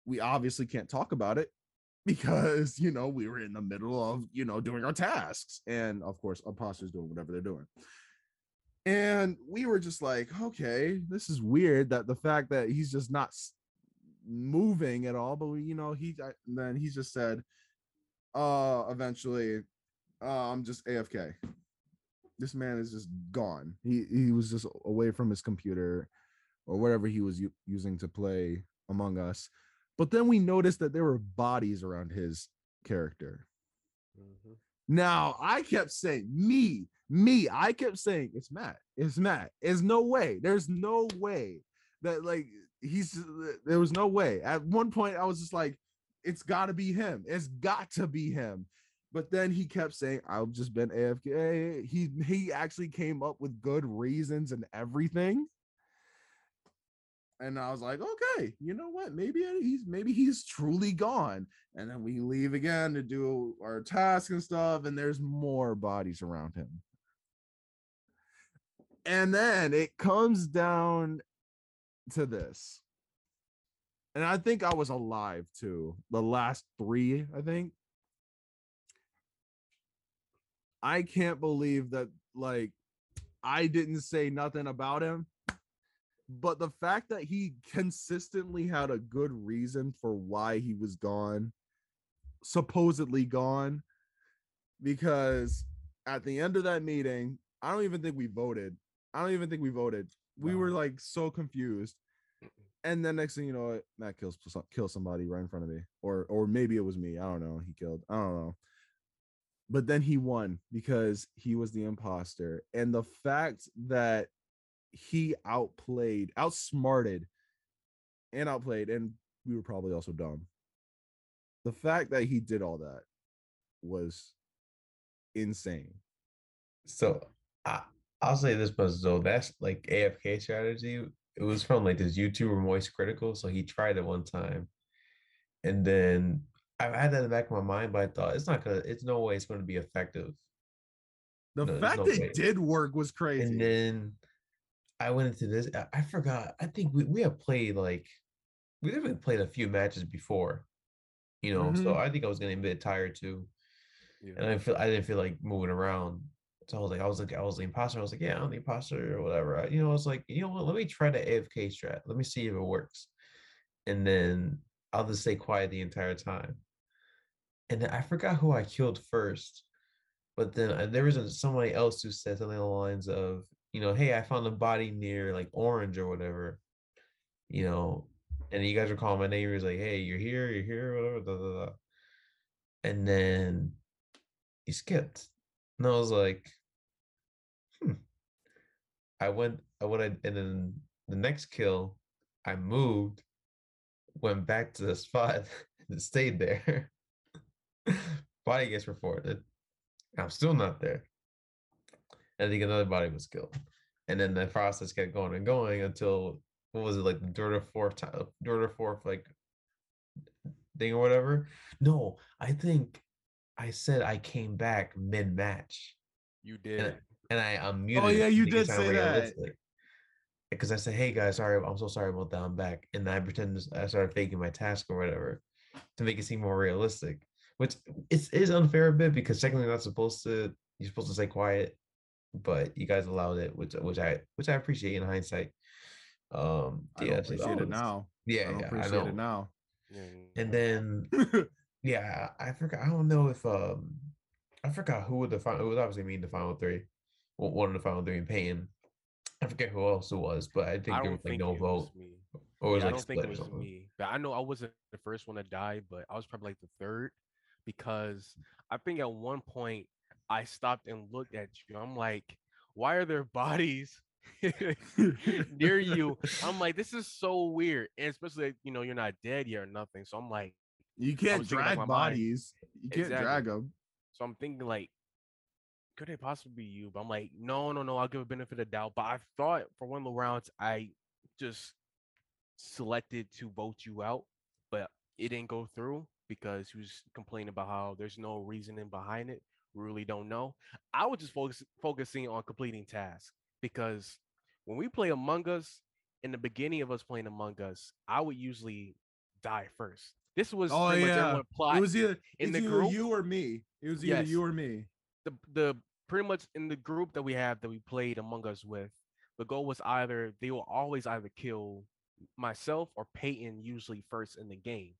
we obviously can't talk about it because you know we were in the middle of you know doing our tasks and of course imposters doing whatever they're doing and we were just like okay this is weird that the fact that he's just not moving at all but we, you know he I- then he just said uh eventually uh, i'm just afk this man is just gone he he was just away from his computer or whatever he was u- using to play among us but then we noticed that there were bodies around his character Mhm. Now I kept saying, me, me, I kept saying, it's Matt, it's Matt. There's no way. There's no way that like he's there was no way. At one point, I was just like, it's gotta be him. It's got to be him. But then he kept saying, I've just been AFK. He he actually came up with good reasons and everything. And I was like, okay, you know what? Maybe he's maybe he's truly gone. And then we leave again to do our task and stuff, and there's more bodies around him. And then it comes down to this. And I think I was alive too. The last three, I think. I can't believe that, like, I didn't say nothing about him. But the fact that he consistently had a good reason for why he was gone, supposedly gone, because at the end of that meeting, I don't even think we voted. I don't even think we voted. We were like so confused. And then next thing you know, Matt kills kills somebody right in front of me, or or maybe it was me. I don't know. He killed. I don't know. But then he won because he was the imposter, and the fact that he outplayed, outsmarted, and outplayed, and we were probably also dumb. The fact that he did all that was insane. So I I'll say this much though. That's like AFK strategy. It was from like this YouTuber MoistCr1tikal. So he tried it one time. And then I had that in the back of my mind, but I thought it's not gonna, it's no way it's gonna be effective. The No, fact no that way. it did work was crazy. And then I went into this. I- forgot. I think we, we have played like we definitely played a few matches before. You know, so Mhm. I think I was getting a bit tired too. Yeah. and I feel I didn't feel like moving around. So I was like, I was like, I was the imposter. I was like, yeah, I'm the imposter or whatever. I- you know, I was like, you know what? Let me try the AFK strat. Let me see if it works. And then I'll just stay quiet the entire time. And then I forgot who I killed first. But then uh, there was somebody else who said something along the lines of, you know, hey, I found a body near like Orange or whatever. You know, and you guys were calling my name. He was like, hey, you're here, you're here, whatever. Da, da, da. And then he skipped. And I was like, hmm. I went, I went, and then the next kill, I moved, went back to the spot, and stayed there. body gets reported. I'm still not there. And I think another body was killed. And then the process kept going and going until what was it like the third or fourth time, third or fourth like thing or whatever. No, I think I said I came back mid match You did. and I unmuted. Oh, yeah, you did say that. Because I said, "Hey guys, sorry, I'm so sorry about that. I'm back," and I pretended I started faking my task or whatever to make it seem more realistic. Which it's is unfair a bit because technically not supposed to. You're supposed to stay quiet, but you guys allowed it, which which I which I appreciate in hindsight. Um, I yeah, don't appreciate it now. Yeah, I don't yeah, I appreciate know. it now. And then yeah, I forgot. I don't know if um, I forgot who would the final. It was obviously me in the final three. One of the final three in Payne. I forget who else it was, but I think I there was like no vote, or it was Yeah, I like don't think it was me. But I know I wasn't the first one to die, but I was probably like the third because I think at one point I stopped and looked at you. I'm like, why are there bodies near you? I'm like, this is so weird. And especially, you know, you're not dead yet or nothing. So I'm like, You can't like, drag my mind- bodies. You can't Exactly. drag them. so I'm thinking like, could it possibly be you? But I'm like, no, no, no. I'll give a benefit of doubt. But I thought for one of the rounds, I just selected to vote you out, but it didn't go through because he was complaining about how there's no reasoning behind it. Really don't know. I was just focus, focusing on completing tasks because when we play Among Us, in the beginning of us playing Among Us, I would usually die first. This was Oh, pretty yeah. It was either in the either group. you or me. It was either Yes. you or me. the the pretty much in the group that we have that we played Among Us with, the goal was either they will always either kill myself or Peyton usually first in the game.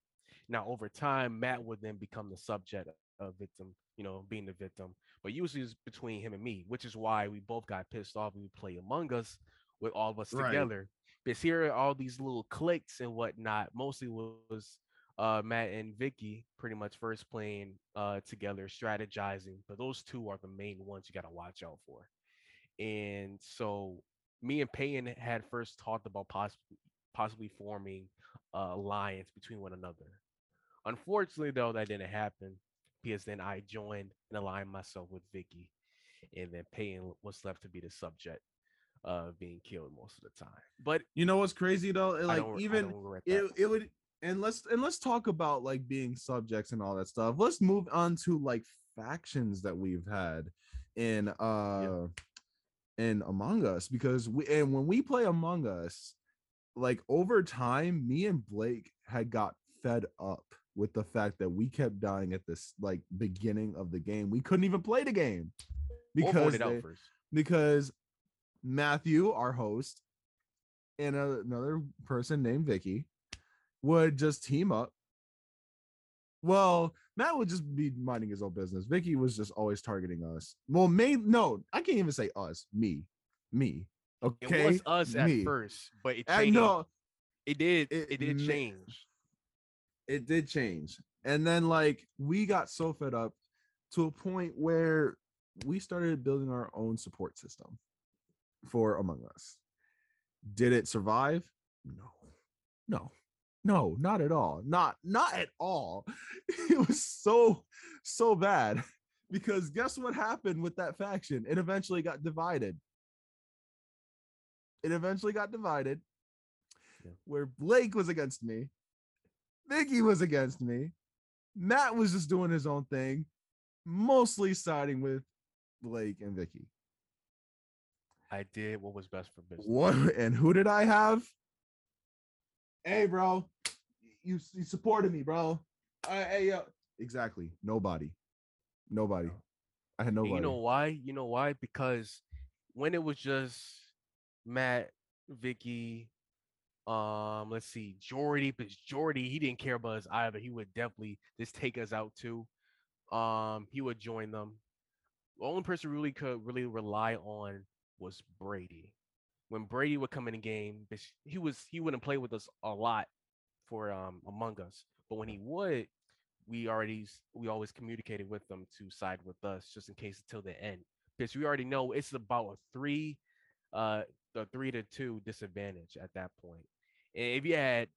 Now over time, Matt would then become the subject of victim, you know, being the victim. But usually it's between him and me, which is why we both got pissed off when we play Among Us with all of us Right. together. Because here are all these little clicks and whatnot, mostly was uh, Matt and Vicky pretty much first playing uh, together, strategizing. But those two are the main ones you got to watch out for. And so me and Peyton had first talked about possibly possibly forming uh, alliance between one another. Unfortunately, though, that didn't happen because then I joined and aligned myself with Vicky, and then Peyton was left to be the subject of being killed most of the time. But You know what's crazy though? Like even it, it would and let's and let's talk about like being subjects and all that stuff. Let's move on to like factions that we've had in uh in Among Us because we and when we play Among Us, like over time, me and Blake had got fed up with the fact that we kept dying at this like beginning of the game. We couldn't even play the game because they- out first. because Matthew, our host, and a- another person named Vicky would just team up. Well, Matt would just be minding his own business. Vicky was just always targeting us. Well, main no, I can't even say us. Me, me. Okay, It was us at first, but it I changed. know It did. It It, did change. it did change, and then like we got so fed up to a point where we started building our own support system for Among Us. Did it survive? No, no, no, not at all. Not not at all. It was so so bad because guess what happened with that faction? It eventually got divided. It eventually got divided. Yeah. Where Blake was against me, Vicky was against me, Matt was just doing his own thing, mostly siding with Blake and Vicky. I did what was best for business. What and who did I have? Hey, bro, you, you supported me, bro. Uh, hey, yo. Exactly. Nobody. Nobody. I had And nobody. You know why? You know why? Because when it was just Matt, Vicky, um, let's see, Jordy, because Jordy, he didn't care about us either. He would definitely just take us out too. Um, he would join them. The only person really could really rely on was Brady. When Brady would come in the game, he was he wouldn't play with us a lot for um Among Us, but when he would, we already we always communicated with them to side with us just in case until the end because we already know it's about a three uh the three to two disadvantage at that point. point and if you add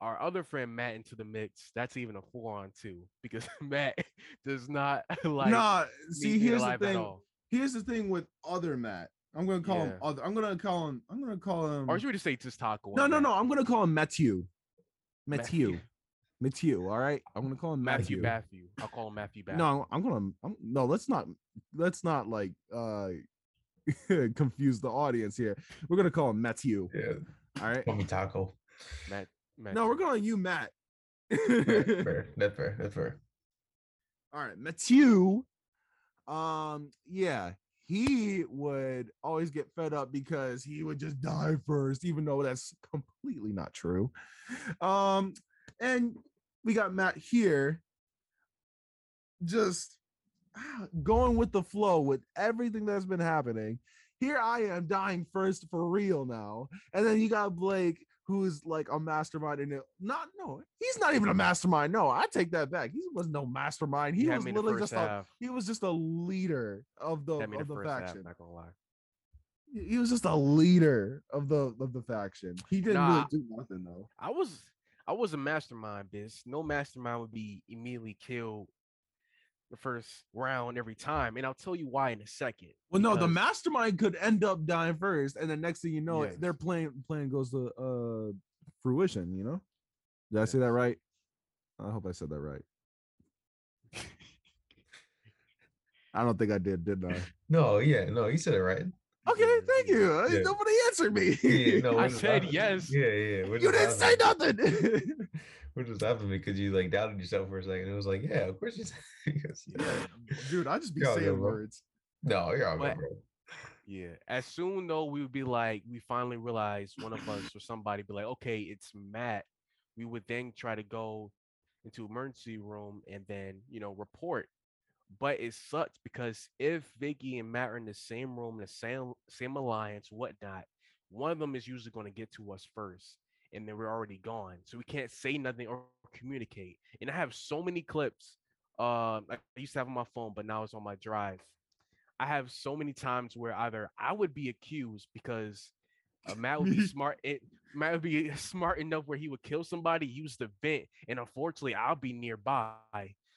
our other friend matt into the mix that's even a four on two because matt does not like nah, see, here's the thing. Here's the thing with other Matt. I'm gonna call him other. I'm gonna call him. I'm gonna call him. or should we just say just taco no, no, no. I'm gonna call him Matthew. Matthew. Matthew. Matthew. All right. I'm gonna call him matthew Matthew. matthew i'll call him matthew Bath. No, I'm gonna. I'm, no, let's not. Let's not like uh confuse the audience here. We're gonna call him Matthew. Yeah, All right. call me Taco. matt, matt No, we're calling you Matt. Fair, fair. That's fair. That's fair. All right, Matthew. Um, yeah, he would always get fed up because he would just die first, even though that's completely not true. Um, and we got Matt here, just ah, going with the flow with everything that's been happening. Here I am dying first for real now, and then you got Blake, who's like a mastermind in it. Not no, he's not even a mastermind. No, I take that back. He was no mastermind. He was literally just a he was just a leader of the You had me of the the half, faction. not gonna lie He was just a leader of the of the faction. He didn't really do nothing though. I was I was a mastermind, bitch. No mastermind would be immediately killed the first round every time, and I'll tell you why in a second. Well, no, the mastermind could end up dying first, and the next thing you know, Yes. their plan plan goes to uh fruition. You know? Did I say that right? I hope I said that right. I don't think I did, didn't I? No, yeah, no, you said it right. Okay, thank you. Uh, Yeah. Nobody answered me. Yeah, no, I said laughing. yes. Yeah, yeah. We're you didn't say nothing. We're just laughing because you like doubted yourself for a second. It was like, yeah, of course you said yes. Dude, I just be You're saying good, words. No, you're all But- good, bro. Yeah. As soon though we would be like, we finally realized one of us or somebody be like, okay, it's Matt. We would then try to go into emergency room and then you know report. But it sucks because if Vicky and Matt are in the same room, the same same alliance, whatnot, one of them is usually going to get to us first, and then we're already gone. So we can't say nothing or communicate. And I have so many clips. Um, I used to have on my phone, but now it's on my drive. I have so many times where either I would be accused because uh, Matt would be smart. It Matt would be smart enough where he would kill somebody, use the vent, and unfortunately, I'll be nearby.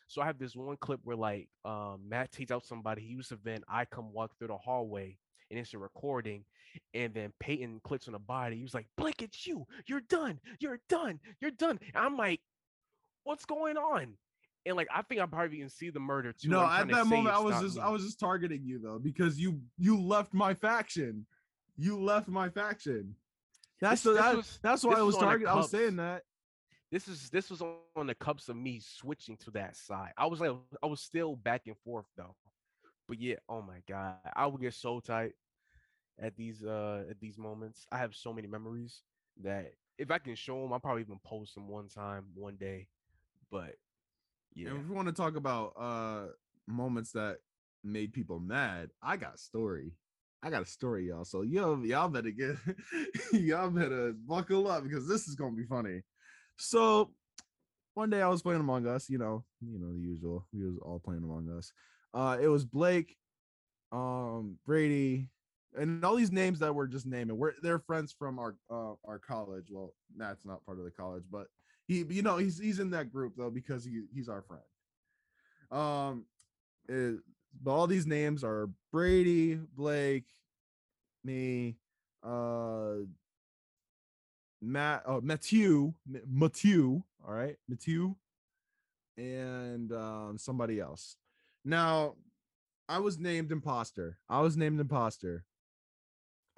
So I have this one clip where like um, Matt takes out somebody, he used to vent. I come walk through the hallway, and it's a recording. And then Peyton clicks on the body. He was like, "Blake, it's you. You're done. You're done. You're done." And I'm like, "What's going on?" And like, I think I probably can see the murder too. No, at that moment, I was just me. I was just targeting you though because you you left my faction. You left my faction. That's This- the, this that, was- that's why I was was on the targeting. I was saying that. This is this was on the cups of me switching to that side. I was like, I was still back and forth though. But yeah, oh my god, I would get so tight at these uh at these moments. I have so many memories that if I can show them, I'll probably even post them one time, one day. But yeah, And if we want to talk about uh moments that made people mad, I got a story. I got a story, y'all. So yo, y'all better get y'all better buckle up because this is gonna be funny. So one day I was playing Among Us, you know, you know the usual. We was all playing Among Us. Uh it was Blake, um, Brady, and all these names that we're just naming. We're they're friends from our uh our college. Well, Matt's not part of the college, but he you know he's he's in that group though because he he's our friend. Um it- but all these names are Brady, Blake, me, uh Matt, oh Matthew, Matthew, all right, Matthew, and um somebody else. Now, I was named imposter. I was named imposter,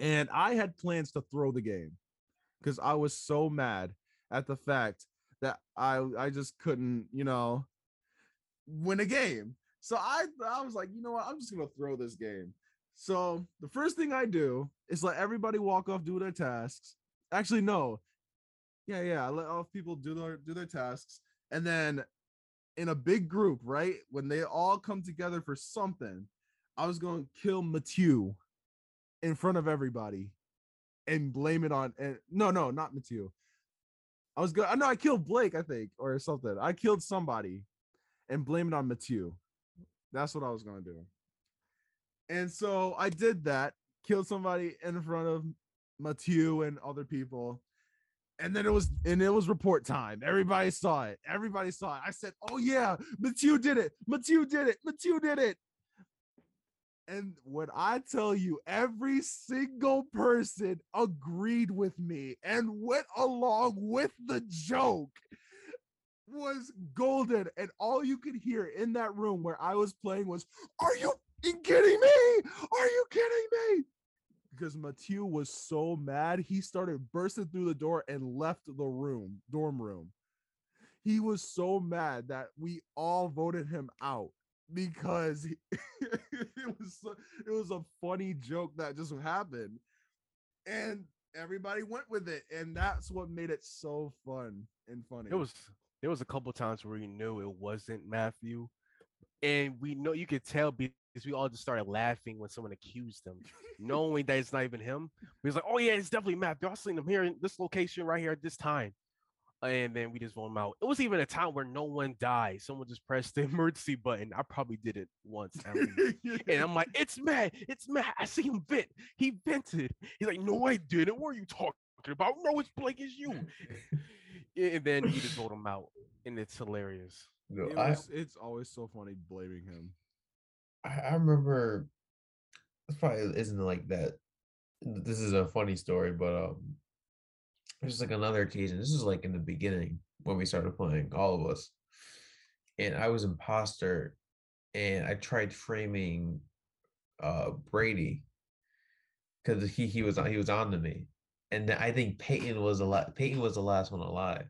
and I had plans to throw the game because I was so mad at the fact that I I just couldn't, you know, win a game. So I I was like, you know what? I'm just gonna throw this game. So the first thing I do is let everybody walk off, do their tasks. Actually, no. Yeah, yeah. I let off people do their do their tasks, and then in a big group, right? When they all come together for something, I was going to kill Matthew in front of everybody and blame it on and no, no, not Matthew. I was going. I know I killed Blake, I think, or something. I killed somebody and blame it on Matthew. That's what I was to do. And so I did that, killed somebody in front of Matthew and other people. And then it was and it was report time. Everybody saw it. Everybody saw it. I said, "Oh yeah, Matthew did it. Matthew did it. Matthew did it." And when I tell you, every single person agreed with me and went along with the joke was golden. And all you could hear in that room where I was playing was, Are you kidding me? Are you kidding me? Because Matthew was so mad, he started bursting through the door and left the room, dorm room. He was so mad that we all voted him out because he- it was so- it was a funny joke that just happened, and everybody went with it, and that's what made it so fun and funny. It was there was a couple times where you knew it wasn't Matthew, and we know you could tell because we all just started laughing when someone accused him, knowing that it's not even him. We was like, "Oh yeah, it's definitely Matt. Y'all seen him here in this location right here at this time," and then we just voted him out. It was even a time where no one died. Someone just pressed the emergency button. I probably did it once. at least. And I'm like, it's Matt. It's Matt. I see him vent. He vented. He's like, no, I didn't. What are you talking about? No, it's Blake. It's you. and then you just vote him out, and it's hilarious. No, It I, it's always so funny blaming him. I I remember this probably isn't like that. This is a funny story, but um, there's like another occasion. This is like in the beginning when we started playing, all of us, and I was imposter, and I tried framing uh Brady because he he was on he was on to me, and I think Peyton was a lot. Peyton was the last one alive.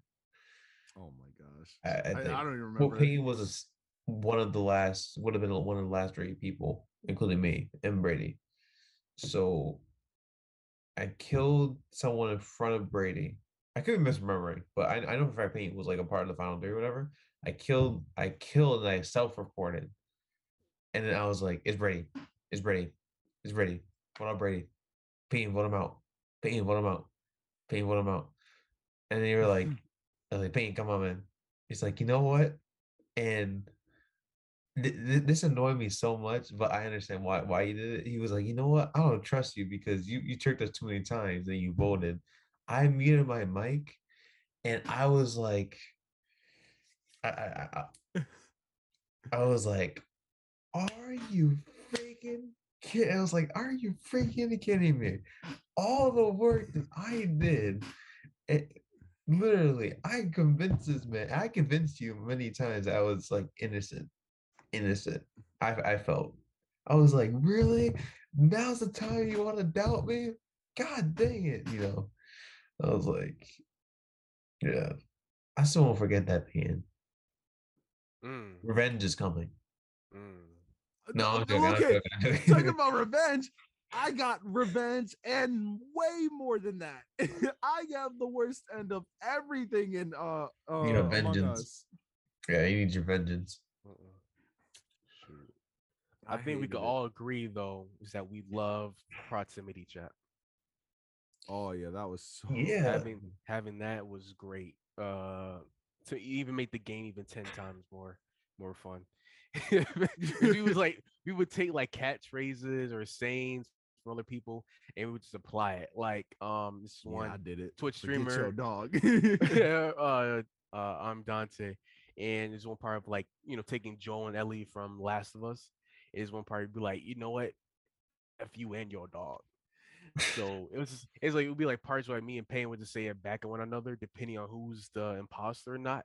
Oh my gosh. I, I, I, I don't even Well, remember. Peyton was one of the last, would have been one of the last three people, including me and Brady. So I killed someone in front of Brady. I could be misremembering, but I, I know for fact Peyton was like a part of the final three or whatever. I killed, I killed, and I self-reported. And then I was like, "It's Brady, it's Brady, it's Brady. What out Brady. Peyton, vote him out. Peyton, vote him out. Peyton, vote him out." And they were like, I was like, Peyton, come on, man. he's like, you know what? And th- th- this annoyed me so much, but I understand why why he did it. He was like, you know what? I don't trust you because you you tricked us too many times and you voted. I muted my mic, and I was like, I I I, I was like, are you freaking kidding? I was like, are you freaking kidding me? All the work that I did, it, literally, I convinced this man. I convinced you many times I was like innocent, innocent. I I felt. I was like, really? Now's the time you want to doubt me? God dang it! You know. I was like, yeah. I still won't forget that pain. Mm, Revenge is coming. mm. No, I'm Uh, joking. Okay, I'm joking. talking about revenge. I got revenge and way more than that. I have the worst end of everything in uh, uh You know, Among vengeance. Us. yeah, you need your vengeance. Mm-mm. I, think we could it. all agree though is that we love proximity chat. Oh yeah, that was so Yeah. Having having that was great. Uh, to even make the game even ten times more more fun. we was like we would take like catchphrases or sayings from other people and we would just apply it. Like um this Yeah, one I did it. Twitch Forget your streamer dog. uh, uh, I'm Dante, and there's one part of like you know taking Joel and Ellie from Last of Us. Is one part be like, you know what, if you and your dog. So it was just, it's like it would be like parts where me and Payne would just say it back at one another, depending on who's the imposter or not,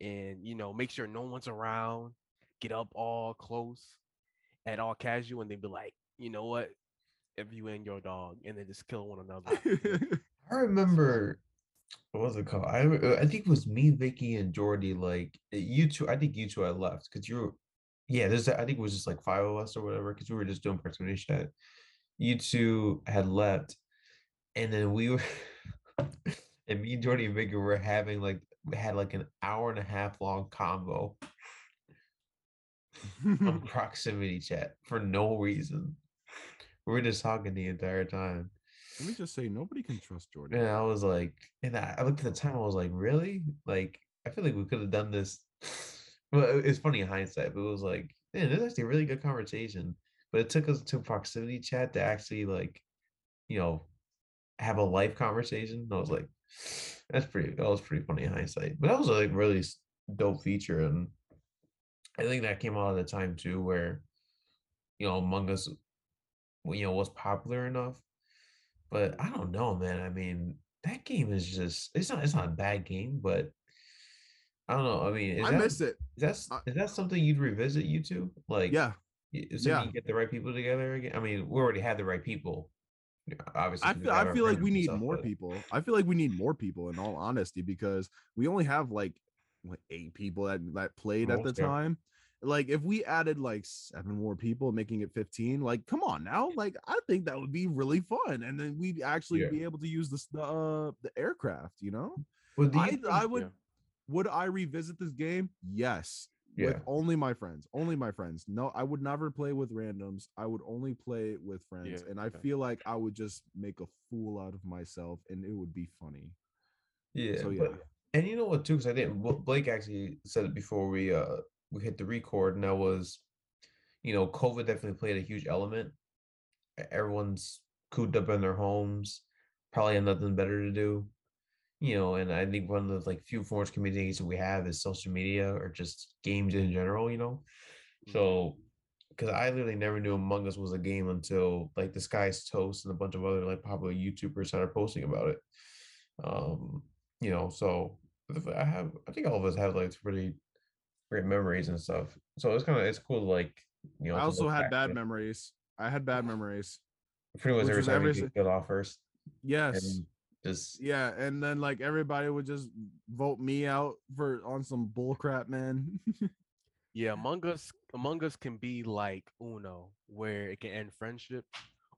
and you know make sure no one's around. Get up all close, at all casual, and they'd be like, you know what, if you and your dog, and then just kill one another. I remember what was it called? I I think it was me, Vicky, and Jordy. Like uh, you two, I think you two had left because you were, yeah. There's I think it was just like five of us or whatever because we were just doing proximity chat. You two had left, and then we were, and me, Jordy, and Vicky were having like we had like an hour and a half long combo on proximity chat for no reason. We were just talking the entire time. Let me just say, nobody can trust Jordan. And I was like, and I, I looked at the time, I was like, really? Like, I feel like we could have done this. Well, it- it's funny in hindsight, but it was like, man, this is actually a really good conversation. But it took us to proximity chat to actually like, you know, have a life conversation. And I was like, that's pretty, that was pretty funny in hindsight. But that was a like really dope feature. And I think that came out at a time too where, you know, Among Us, you know, was popular enough but I don't know, man. I mean, that game is just it's not it's not a bad game, but I don't know. I mean, I that, miss it. Is that s- I- is that something you'd revisit YouTube? Like, Yeah, assuming yeah. you get the right people together again. I mean, we already had the right people, obviously. I feel I feel like we need stuff, more but- people. I feel like we need more people in all honesty because we only have like what eight people that that played at the Almost, time. Like if we added like seven more people, making it 15, like come on now. Like I think that would be really fun. And then we'd actually Yeah. be able to use this the uh the aircraft, you know? Well, you I think- I would Yeah. Would I revisit this game? Yes. yeah. With only my friends. Only my friends. No, I would never play with randoms. I would only play with friends. Yeah, and I feel like I would just make a fool out of myself and it would be funny. Yeah, So, but- yeah. and you know what too? Because I didn't. Bl- Blake actually said it before we uh we hit the record, and that was, you know, COVID definitely played a huge element. Everyone's cooped up in their homes, probably had nothing better to do, you know. And I think one of the like few forms of communication we have is social media or just games in general, you know. Mhm. So, because I literally never knew Among Us was a game until like Disguised Toast and a bunch of other like popular YouTubers started posting about it. Um, you know, so I have, I think all of us have like pretty great memories and stuff. So it's kind of it's cool, to, like you know. I also had bad memories. I had bad memories. Pretty much every was time every you get off first, Yes. and just yeah, and then like everybody would just vote me out for on some bullcrap, man. Yeah, Among Us Among Us can be like Uno, where it can end friendship,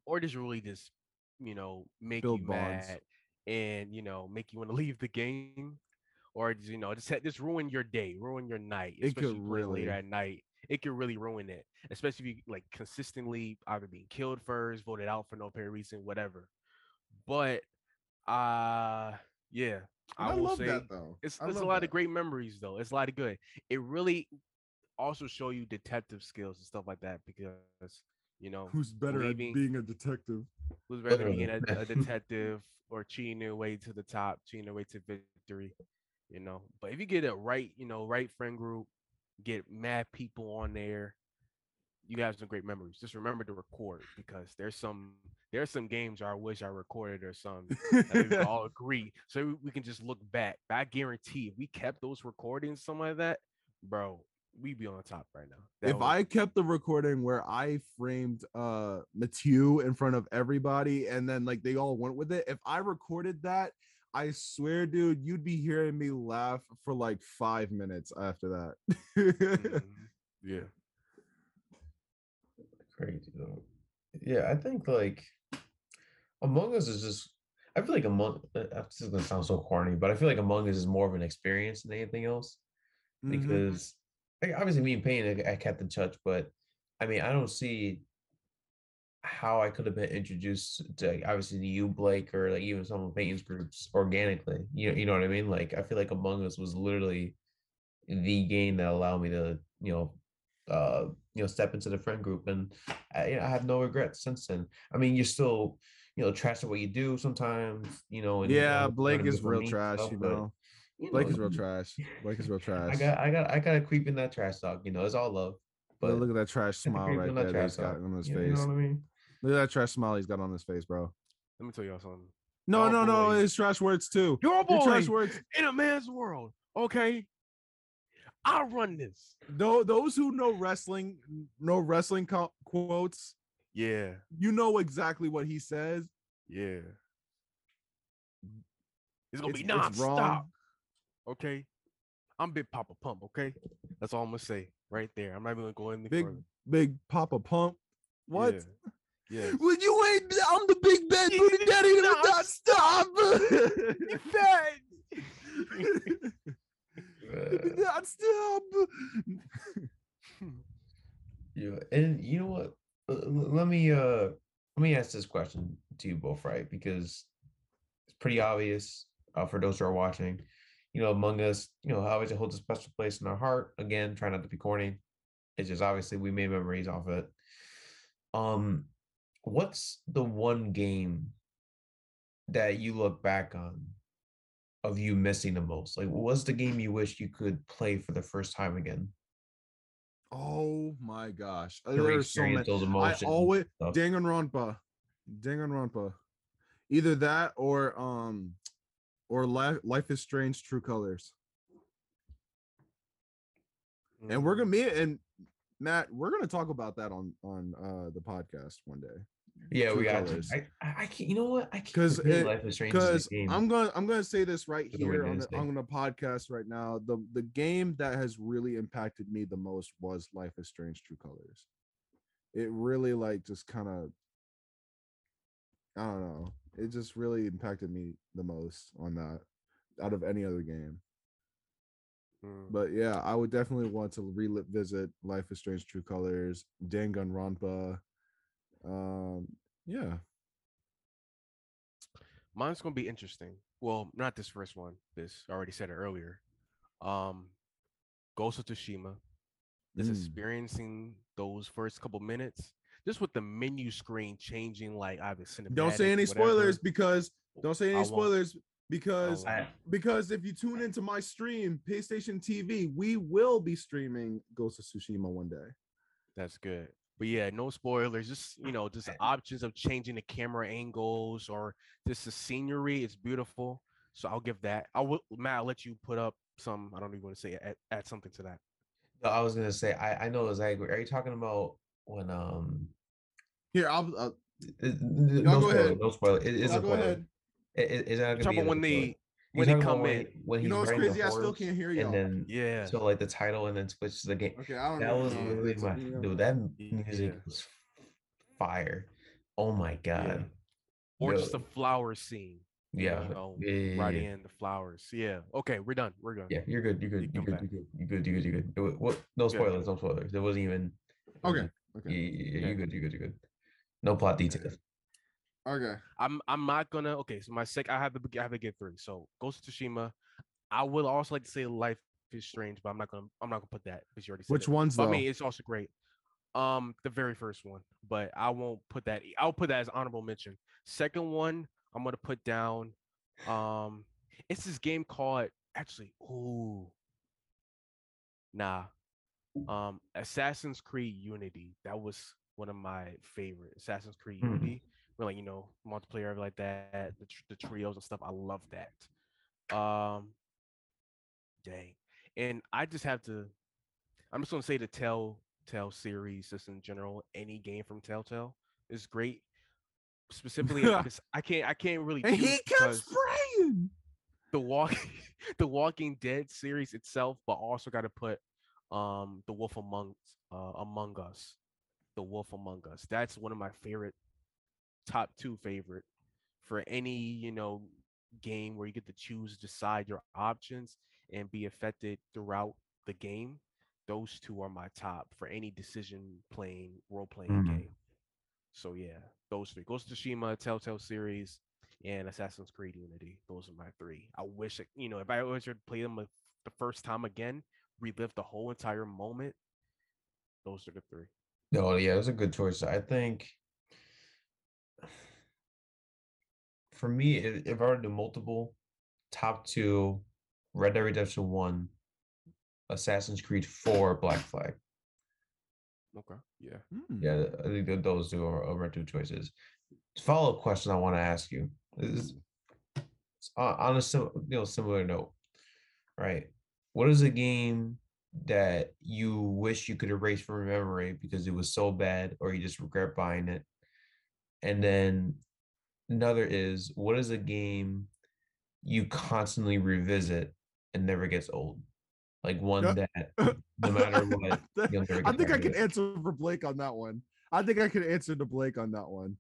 or just really just, you know, make Build you bonds. mad and you know make you want to leave the game, or you know just just ruin your day, ruin your night. It could especially playing later really- at night. It could really ruin it, especially if you like consistently either being killed first, voted out for no apparent reason, whatever. But uh yeah, I, will love say that though. it's it's a lot that. of great memories though. It's a lot of good. It really also show you detective skills and stuff like that because you know Who's better leaving- at being a detective? who's rather being a, a detective or cheating their way to the top, cheating their way to victory, you know. But if you get a right, you know, right friend group, get mad people on there, you have some great memories. Just remember to record because there's some there's some games I wish I recorded or some that we can all agree. So we- we can just look back. I guarantee if we kept those recordings, something like that, bro, we'd be on top right now. That if was- I kept the recording where I framed uh Matthew in front of everybody and then like they all went with it, if I recorded that, I swear, dude, you'd be hearing me laugh for like five minutes after that. Mhm. yeah. Crazy though. Yeah, I think like Among Us is just. I feel like Among. uh, uh, This is gonna sound so corny, but I feel like Among Us is more of an experience than anything else Mhm. because like, obviously me and Payne I, I kept in touch, but I mean I don't see how I could have been introduced to like, obviously to you, Blake, or like even some of Payne's groups organically. You know, you know what I mean? Like I feel like Among Us was literally the game that allowed me to you know uh you know step into the friend group and I, you know, I have no regrets since then. I mean you're still you know trash at what you do sometimes you know and, yeah, um, Blake is real trash, stuff, you but, know. you Blake know, is real trash. Blake is real trash. I got I got I got to creep in that trash talk. You know it's all love. But But look at that trash I have to smile right in that there that trash he's got talk, on his you face. You know what I mean? Look at that trash smile he's got on his face, bro. Let me tell y'all something. No, Oh, no, no, it's trash words too. You're a Your boy trash words. in a man's world. Okay. I run this. Though those who know wrestling, know wrestling co- quotes, Yeah. you know exactly what he says. Yeah. It's gonna It's- be it's non-stop. wrong. Okay. I'm Big Papa Pump, okay? That's all I'm gonna say right there. I'm not even gonna go any Big, further. big Papa Pump. What? Yeah. Yeah. Well, you ain't. I'm the big bad booty daddy that will not stop. Uh, not stop. Yeah, and you know what? Let me uh let me ask this question to you both, right? Because it's pretty obvious uh, for those who are watching. You know, Among Us, you know, obviously holds a special place in our heart. Again, try not to be corny. It's just obviously we made memories off it. Um, what's the one game that you look back on of you missing the most? Like, what's the game you wish you could play for the first time again? Oh my gosh. Uh, There are so many. those I emotions. and always. Danganronpa. Danganronpa. Either that or um or life life is strange true colors. And we're gonna meet and Matt, we're gonna talk about that on on uh the podcast one day. Yeah, we True got Colors. to. I, I I can't. You know what? I can't. 'Cause forget it- Life is Strange Because. I'm gonna I'm gonna say this right here on the Wednesday. on the podcast right now. The the game that has really impacted me the most was Life is Strange True Colors. It really like just kind of I don't know. It just really impacted me the most on that out of any other game. Mm. But yeah, I would definitely want to revisit Life is Strange True Colors, Danganronpa. Um yeah. Mine's gonna be interesting. Well, not this first one. This I already said it earlier. Um, Ghost of Tsushima. Just Mm. experiencing those first couple minutes, just with the menu screen changing, like either cinematic. Don't say any whatever. spoilers because don't say any spoilers because. I, because if you tune into my stream, PlayStation TV, we will be streaming Ghost of Tsushima one day. That's good. But yeah, no spoilers. Just you know, just options of changing the camera angles or just the scenery. It's beautiful. So I'll give that. I will, Matt. I'll let you put up some. I don't even want to say add, add something to that. no, I was gonna say. I I know exactly. Are you talking about when um? Here, I'll uh, it- n- No go spoiler. ahead. No spoiler. It is I'll a go spoiler. ahead. I- i- Is that gonna Talk be about a when spoiler? They when they talking about come when- in. When you he's know what's riding the crazy? I still can't hear you. And then Yeah. so like the title and then switch to the game. Okay, I don't That know. was Yeah. really my dude. That music Yeah. was fire. Oh my god. Or Yo, just the flower scene. you yeah. know, yeah, yeah, Riding yeah. in the flowers. Yeah. Okay, we're done. We're done. Yeah, you're good. You're good. You You're come good. back. You're good. You're good. You're good. You're good. What? No Good. spoilers. No spoilers. It wasn't even. Okay. Okay. Yeah, yeah, yeah, Okay. you're good. You're good. You're good. No plot details. Okay. I'm I'm not gonna okay. So my sec I have to I have to get three. So Ghost of Tsushima. I would also like to say Life is Strange, but I'm not gonna I'm not gonna put that because you already said Which it. ones But? I mean, it's also great. Um, the very first one, but I won't put that. I'll put that as honorable mention. Second one, I'm gonna put down. Um, it's this game called actually. Ooh, nah. Um, Assassin's Creed Unity. That was one of my favorite. Assassin's Creed Hmm. Unity. Where like you know multiplayer like that, the, tr- the trios and stuff. I love that. Um, dang. And I just have to. I'm just gonna say the Telltale series, just in general. Any game from Telltale is great. Specifically, because I can't. I can't really. And he kept spraying. the walk, the Walking Dead series itself, but also got to put um the Wolf Among uh, Among Us, the Wolf Among Us. That's one of my favorite, top two favorite for any you know game where you get to choose, decide your options, and be affected throughout the game. Those two are my top for any decision playing role playing Mhm. game. So yeah, those three: Ghost of Tsushima, Telltale series, and Assassin's Creed Unity. Those are my three. I wish you know if I was to play them the first time again, relive the whole entire moment. Those are the three. No, yeah, it's a good choice. I think for me, if, if I were to do multiple, top two, Red Dead Redemption One, Assassin's Creed Four, Black Flag. Okay. Yeah. Hmm. Yeah, I think that those two are, are two choices. Follow up question I want to ask you is on on a sim, you know similar note, right? What is a game that you wish you could erase from memory because it was so bad, or you just regret buying it? And then another is what is a game you constantly revisit and never gets old? Like one Yeah. that no matter what, you'll never I think I can answer for Blake on that one. I think I can answer to Blake on that one.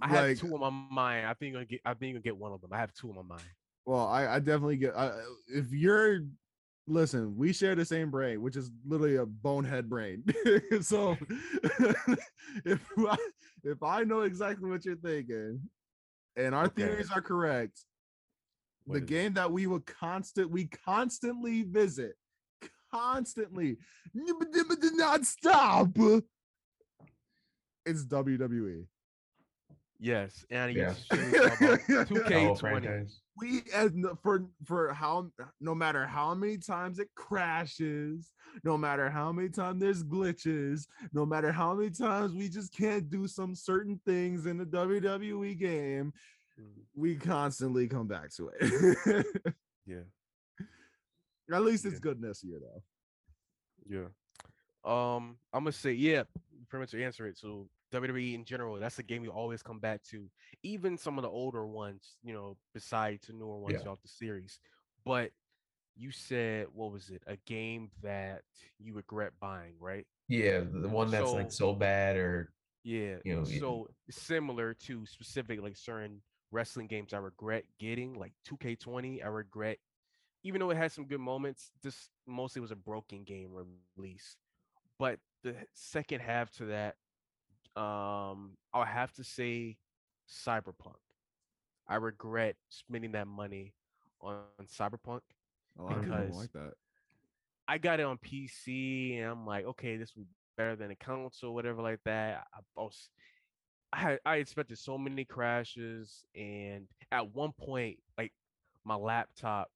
I have two on my mind. I think you're gonna get. I think you're gonna get one of them. I have two on my mind. Well, I, I definitely get. I, if you're, listen, we share the same brain, which is literally a bonehead brain. so if I, if I know exactly what you're thinking and our okay. theories are correct, what the game it? that we would constant we constantly visit, constantly not stop. It's WWE. Yes, and he's 2K20 we as for for how no matter how many times it crashes no matter how many times there's glitches no matter how many times we just can't do some certain things in the wwe game Mm, we constantly come back to it Yeah. at least it's Yeah. good this year though Yeah. Um, I'm gonna say yeah, pretty much answer it. So WWE in general, that's a game we always come back to. Even some of the older ones, you know, besides the newer ones Yeah. throughout the series. But you said what was it? A game that you regret buying, right? Yeah, the one that's like So- so bad or Yeah. You know, yeah. so similar to specific like certain wrestling games I regret getting, like 2K20, I regret even though it had some good moments, this mostly was a broken game release. But the second half to that, um, I'll have to say Cyberpunk. I regret spending that money on Cyberpunk. a lot of people Because- like that I got it on PC and I'm like, okay, this would be better than a console, whatever like that. I, I was I had I expected so many crashes and at one point, like my laptop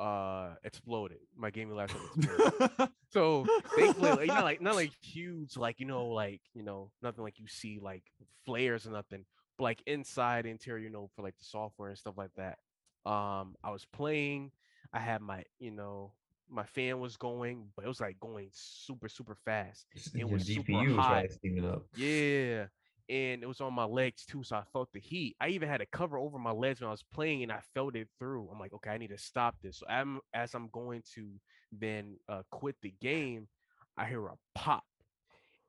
uh exploded. My gaming laptop exploded. so thankfully not like not like huge, like you know, like you know, nothing like you see like flares or nothing, but like inside interior, you know, for like the software and stuff like that. Um, I was playing, I had my, you know, my fan was going, but it was like going super, super fast. It your was super GPU was hot. right up. Yeah. And it was on my legs too, so I felt the heat. I even had a cover over my legs when I was playing, and I felt it through. I'm like, okay, I need to stop this. So I'm, as I'm going to then uh, quit the game, I hear a pop,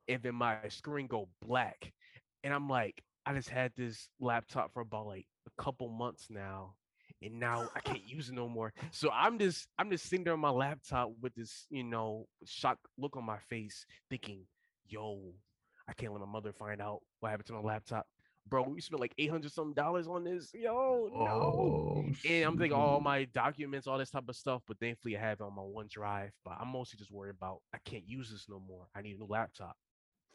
and then my screen go black, and I'm like, I just had this laptop for about like a couple months now, and now I can't use it no more. So I'm just, I'm just sitting there on my laptop with this, you know, shock look on my face, thinking, yo, I can't let my mother find out what happened to my laptop. bro, we spent like eight hundred something dollars on this. Yo, no. Oh, And I'm thinking all my documents, all this type of stuff, but thankfully I have it on my OneDrive. But I'm mostly just worried about I can't use this no more. I need a new laptop.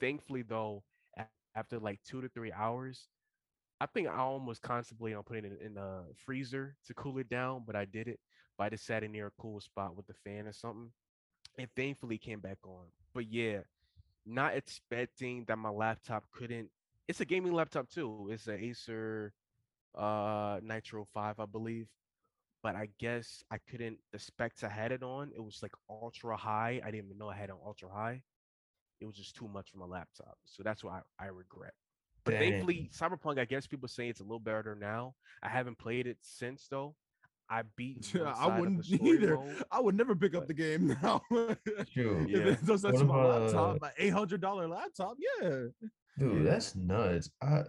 Thankfully, though, after like two to three hours, I think I almost contemplated on putting it in a freezer to cool it down, but I did it. But I just sat in near a cool spot with the fan or something, and thankfully came back on. But yeah, not expecting that my laptop couldn't. It's a gaming laptop too. It's an Acer uh Nitro 5, I believe. But I guess I couldn't the specs I had it on, it was like ultra high. I didn't even know I had it on ultra high. It was just too much for my laptop. So that's what I, I regret. But Dang. thankfully, Cyberpunk, I guess people say it's a little better now. I haven't played it since though. I beat one I side of the wouldn't either. mode. I would never pick up the game now. Shoot. Yeah. If it does that What my about, laptop, uh, my eight hundred dollar laptop, yeah, Dude, Yeah. that's nuts. I,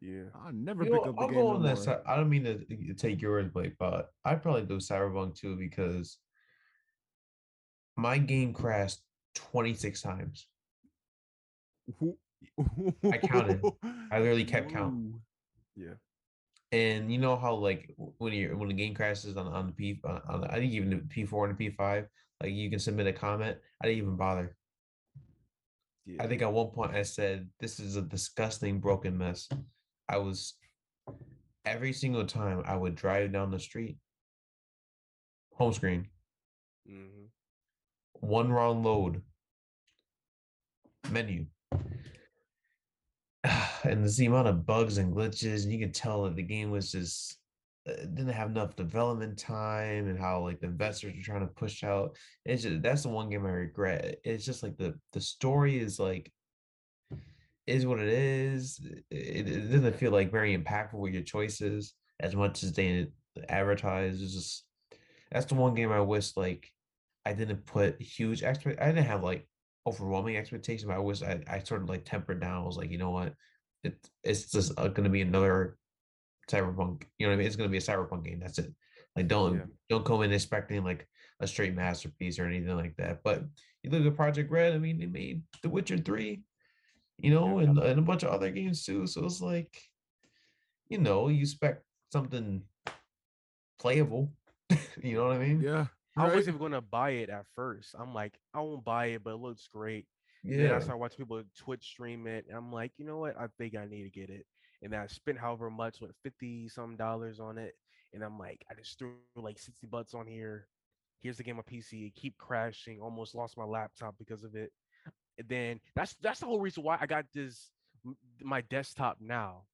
Yeah. I never you pick know, up the I'll game. go no on that more. I don't mean to take yours, Blake, but I'd probably do Cyberpunk too because my game crashed 26 times. I counted. I literally kept count. Yeah. And you know how like when you when the game crashes on on the P on, on the, I think even the P four and the P five, like you can submit a comment. I didn't even bother. Yeah. I think at one point I said, "This is a disgusting broken mess." I was every single time I would drive down the street, home screen, hmm one wrong load, menu, and the amount of bugs and glitches, and you could tell that the game was just uh, didn't have enough development time, and how like the investors are trying to push out. It's just that's the one game I regret. It's just like the the story is like is what it is. It, it doesn't feel like very impactful with your choices as much as they advertise. It's just that's the one game I wish like I didn't put huge expect. I didn't have like overwhelming expectations, but I wish I, I sort of like tempered down. I was like, you know what, it it's just uh, going to be another cyberpunk. You know what I mean? It's going to be a cyberpunk game. That's it. Like don't Yeah. don't come in expecting like a straight masterpiece or anything like that. But you look at Projekt Red. I mean, they made The Witcher three, you know, and, and a bunch of other games too. So it's like, you know, you expect something playable. you know what I mean? Yeah, I wasn't gonna buy it at first. I'm like, I won't buy it, but it looks great. Yeah. Then I started watching people Twitch stream it. And I'm like, you know what? I think I need to get it. And then I spent however much, what, 50 some dollars on it. And I'm like, I just threw like 60 bucks on here. Here's the game on PC. It keep crashing. Almost lost my laptop because of it. And then that's that's the whole reason why I got this my desktop now.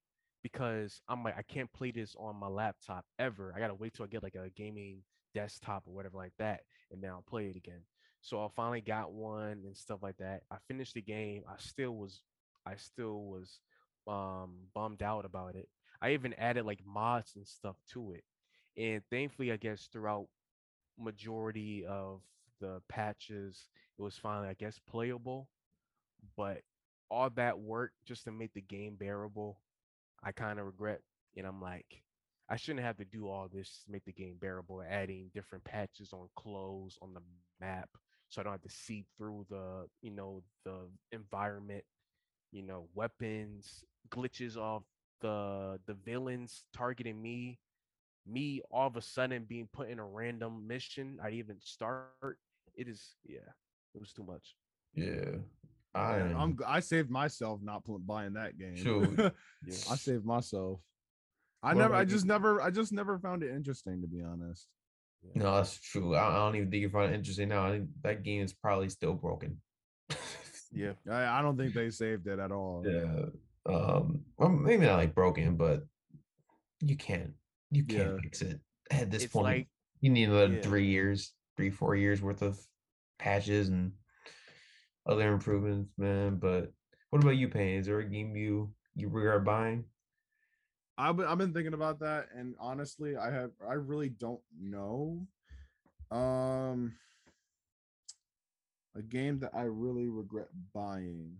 Because I'm like, I can't play this on my laptop ever. I gotta wait till I get like a gaming desktop or whatever like that, and then I'll play it again. So I finally got one and stuff like that. I finished the game. I still was I still was um bummed out about it. I even added like mods and stuff to it. And thankfully I guess throughout majority of the patches it was finally I guess playable. But all that work just to make the game bearable, I kind of regret and I'm like I shouldn't have to do all this to make the game bearable, adding different patches on clothes on the map so I don't have to see through the, you know, the environment, you know, weapons, glitches of the the villains targeting me, me all of a sudden being put in a random mission. I even start. It is yeah, it was too much. Yeah. I Yeah, I'm g- I saved myself not buying that game. Shoot. Yeah. I saved myself. I What never. I about you? just never. I just never found it interesting, to be honest. No, that's true. I, I don't even think you find it interesting now. I think that game is probably still broken. Yeah. I, I don't think they saved it at all. yeah. Um. Well, maybe not like broken, but you can't. You can't Yeah. fix it at this It's point. like you need another yeah. three years, three four years worth of patches and other improvements, man. But what about you, Payne? Is there a game you you regret buying? I've been, I've been thinking about that, and honestly, I have. I really don't know. Um, a game that I really regret buying.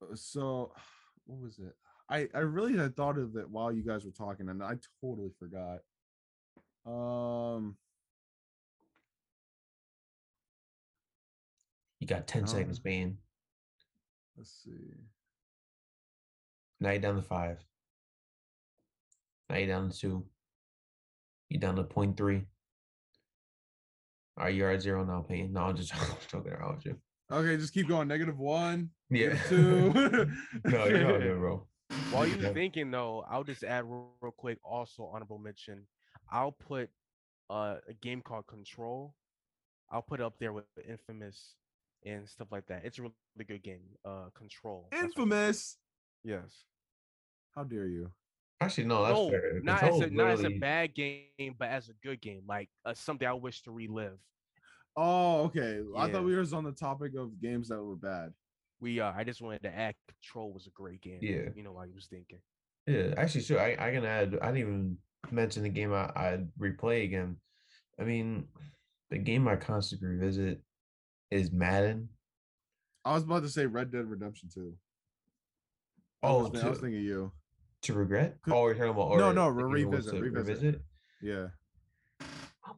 Uh, So, what was it? I I really had thought of it while you guys were talking, and I totally forgot. Um, You got ten seconds, Um, Payne. let's see. Now you're down to five. Now you're down to two. You're down to point three. All right, you're at zero now, Payne. No, I'm just joking around with you. Okay, just keep going. Negative one. Yeah. negative two. no, you're all good, bro. While you Yeah. thinking though, I'll just add real, real quick. Also, honorable mention. I'll put uh, a game called Control. I'll put it up there with Infamous and stuff like that. It's a really good game. Uh, Control. that's what it's called. Infamous. Yes. How dare you? Actually, no, that's no, fair. not as Control a not as a bad game, but as a good game, like uh, something I wish to relive. Oh, okay. I thought we was on the topic of games that were bad. We uh, I just wanted to add Control was a great game. Yeah. You know, I was thinking. Yeah, actually, sure. I, I can add. I didn't even mention the game I I replay again. I mean, the game I constantly revisit is Madden. I was about to say Red Dead Redemption 2. I Oh, was, thi- I was to, thinking you. To regret? Oh, you're talking about No, or no, like re- if you want revisit, revisit. Yeah.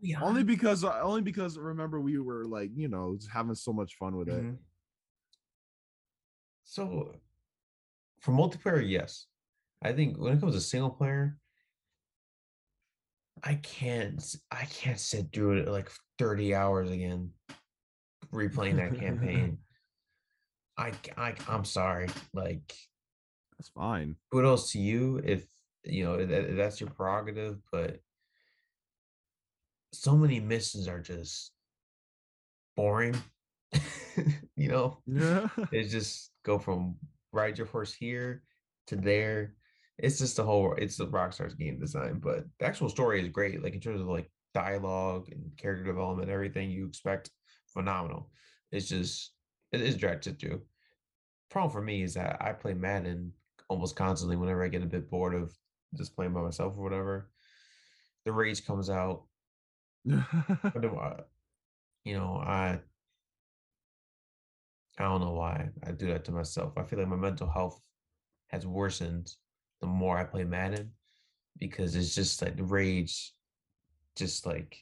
Be Only because uh, only because remember we were like, you know, just having so much fun with it. Mhm. So, for multiplayer, yes. I think when it comes to single player, I can't. I can't sit through it like thirty hours again, replaying that campaign. I, I I'm sorry. Like, That's fine. kudos to you if you know that, that's your prerogative, but so many missions are just boring. you know, Yeah. it's just go from ride your horse here to there. It's just the whole it's the Rockstar's game design, but the actual story is great. Like in terms of like dialogue and character development, everything you expect, phenomenal. It's just it is dragged to through. Problem for me is that I play Madden almost constantly whenever I get a bit bored of just playing by myself or whatever. The rage comes out. But then, uh, you know, I I don't know why I do that to myself. I feel like my mental health has worsened the more I play Madden because it's just like the rage just like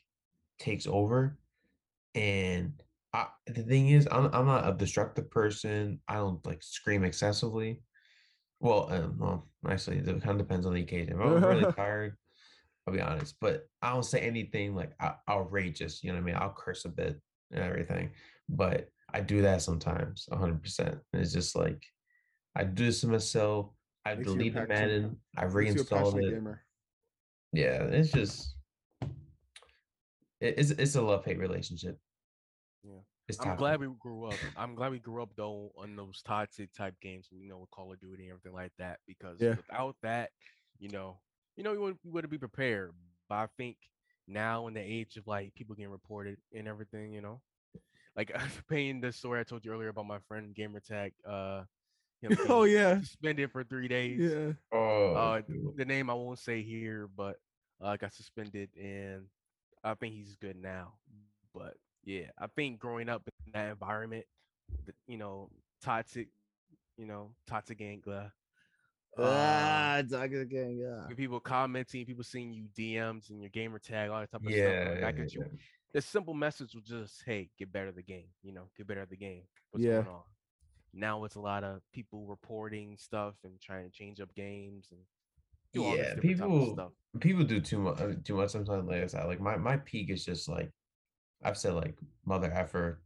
takes over. And I, the thing is, I'm, I'm not a destructive person. I don't like scream excessively. Well, um, well, actually, it kind of depends on the occasion. If I'm really tired, I'll be honest, but I don't say anything like outrageous. You know what I mean? I'll curse a bit and everything, but I do that sometimes, 100%. It's just like I do this to myself. I Makes deleted Madden. I Makes you a reinstalled it. gamer. Yeah, it's just it- it's it's a love hate relationship. Yeah. it's I'm toxic. glad we grew up. I'm glad we grew up though on those toxic type games, you know, with Call of Duty and everything like that. Because Yeah. without that, you know, you know, you would you would be prepared. But I think now in the age of like people getting reported and everything, you know, like paying the story I told you earlier about my friend Gamertag, uh, him oh being yeah. suspended for three days. Yeah. Oh, Uh, shoot. the name I won't say here, but uh, got suspended, and I think he's good now. But yeah, I think growing up in that environment, you know, toxic, you know, toxic gang, uh, Ah, Tiger King, yeah. people commenting, people seeing you DMs and your gamer tag, all that type of yeah, stuff. Like, yeah, you, yeah. the simple message was just, "Hey, get better at the game," you know, get better at the game. What's Yeah. going on? Now it's a lot of people reporting stuff and trying to change up games and do all this Yeah, different type of people- stuff. people do too much too much sometimes like I said, like my my peak is just like I've said like mother effer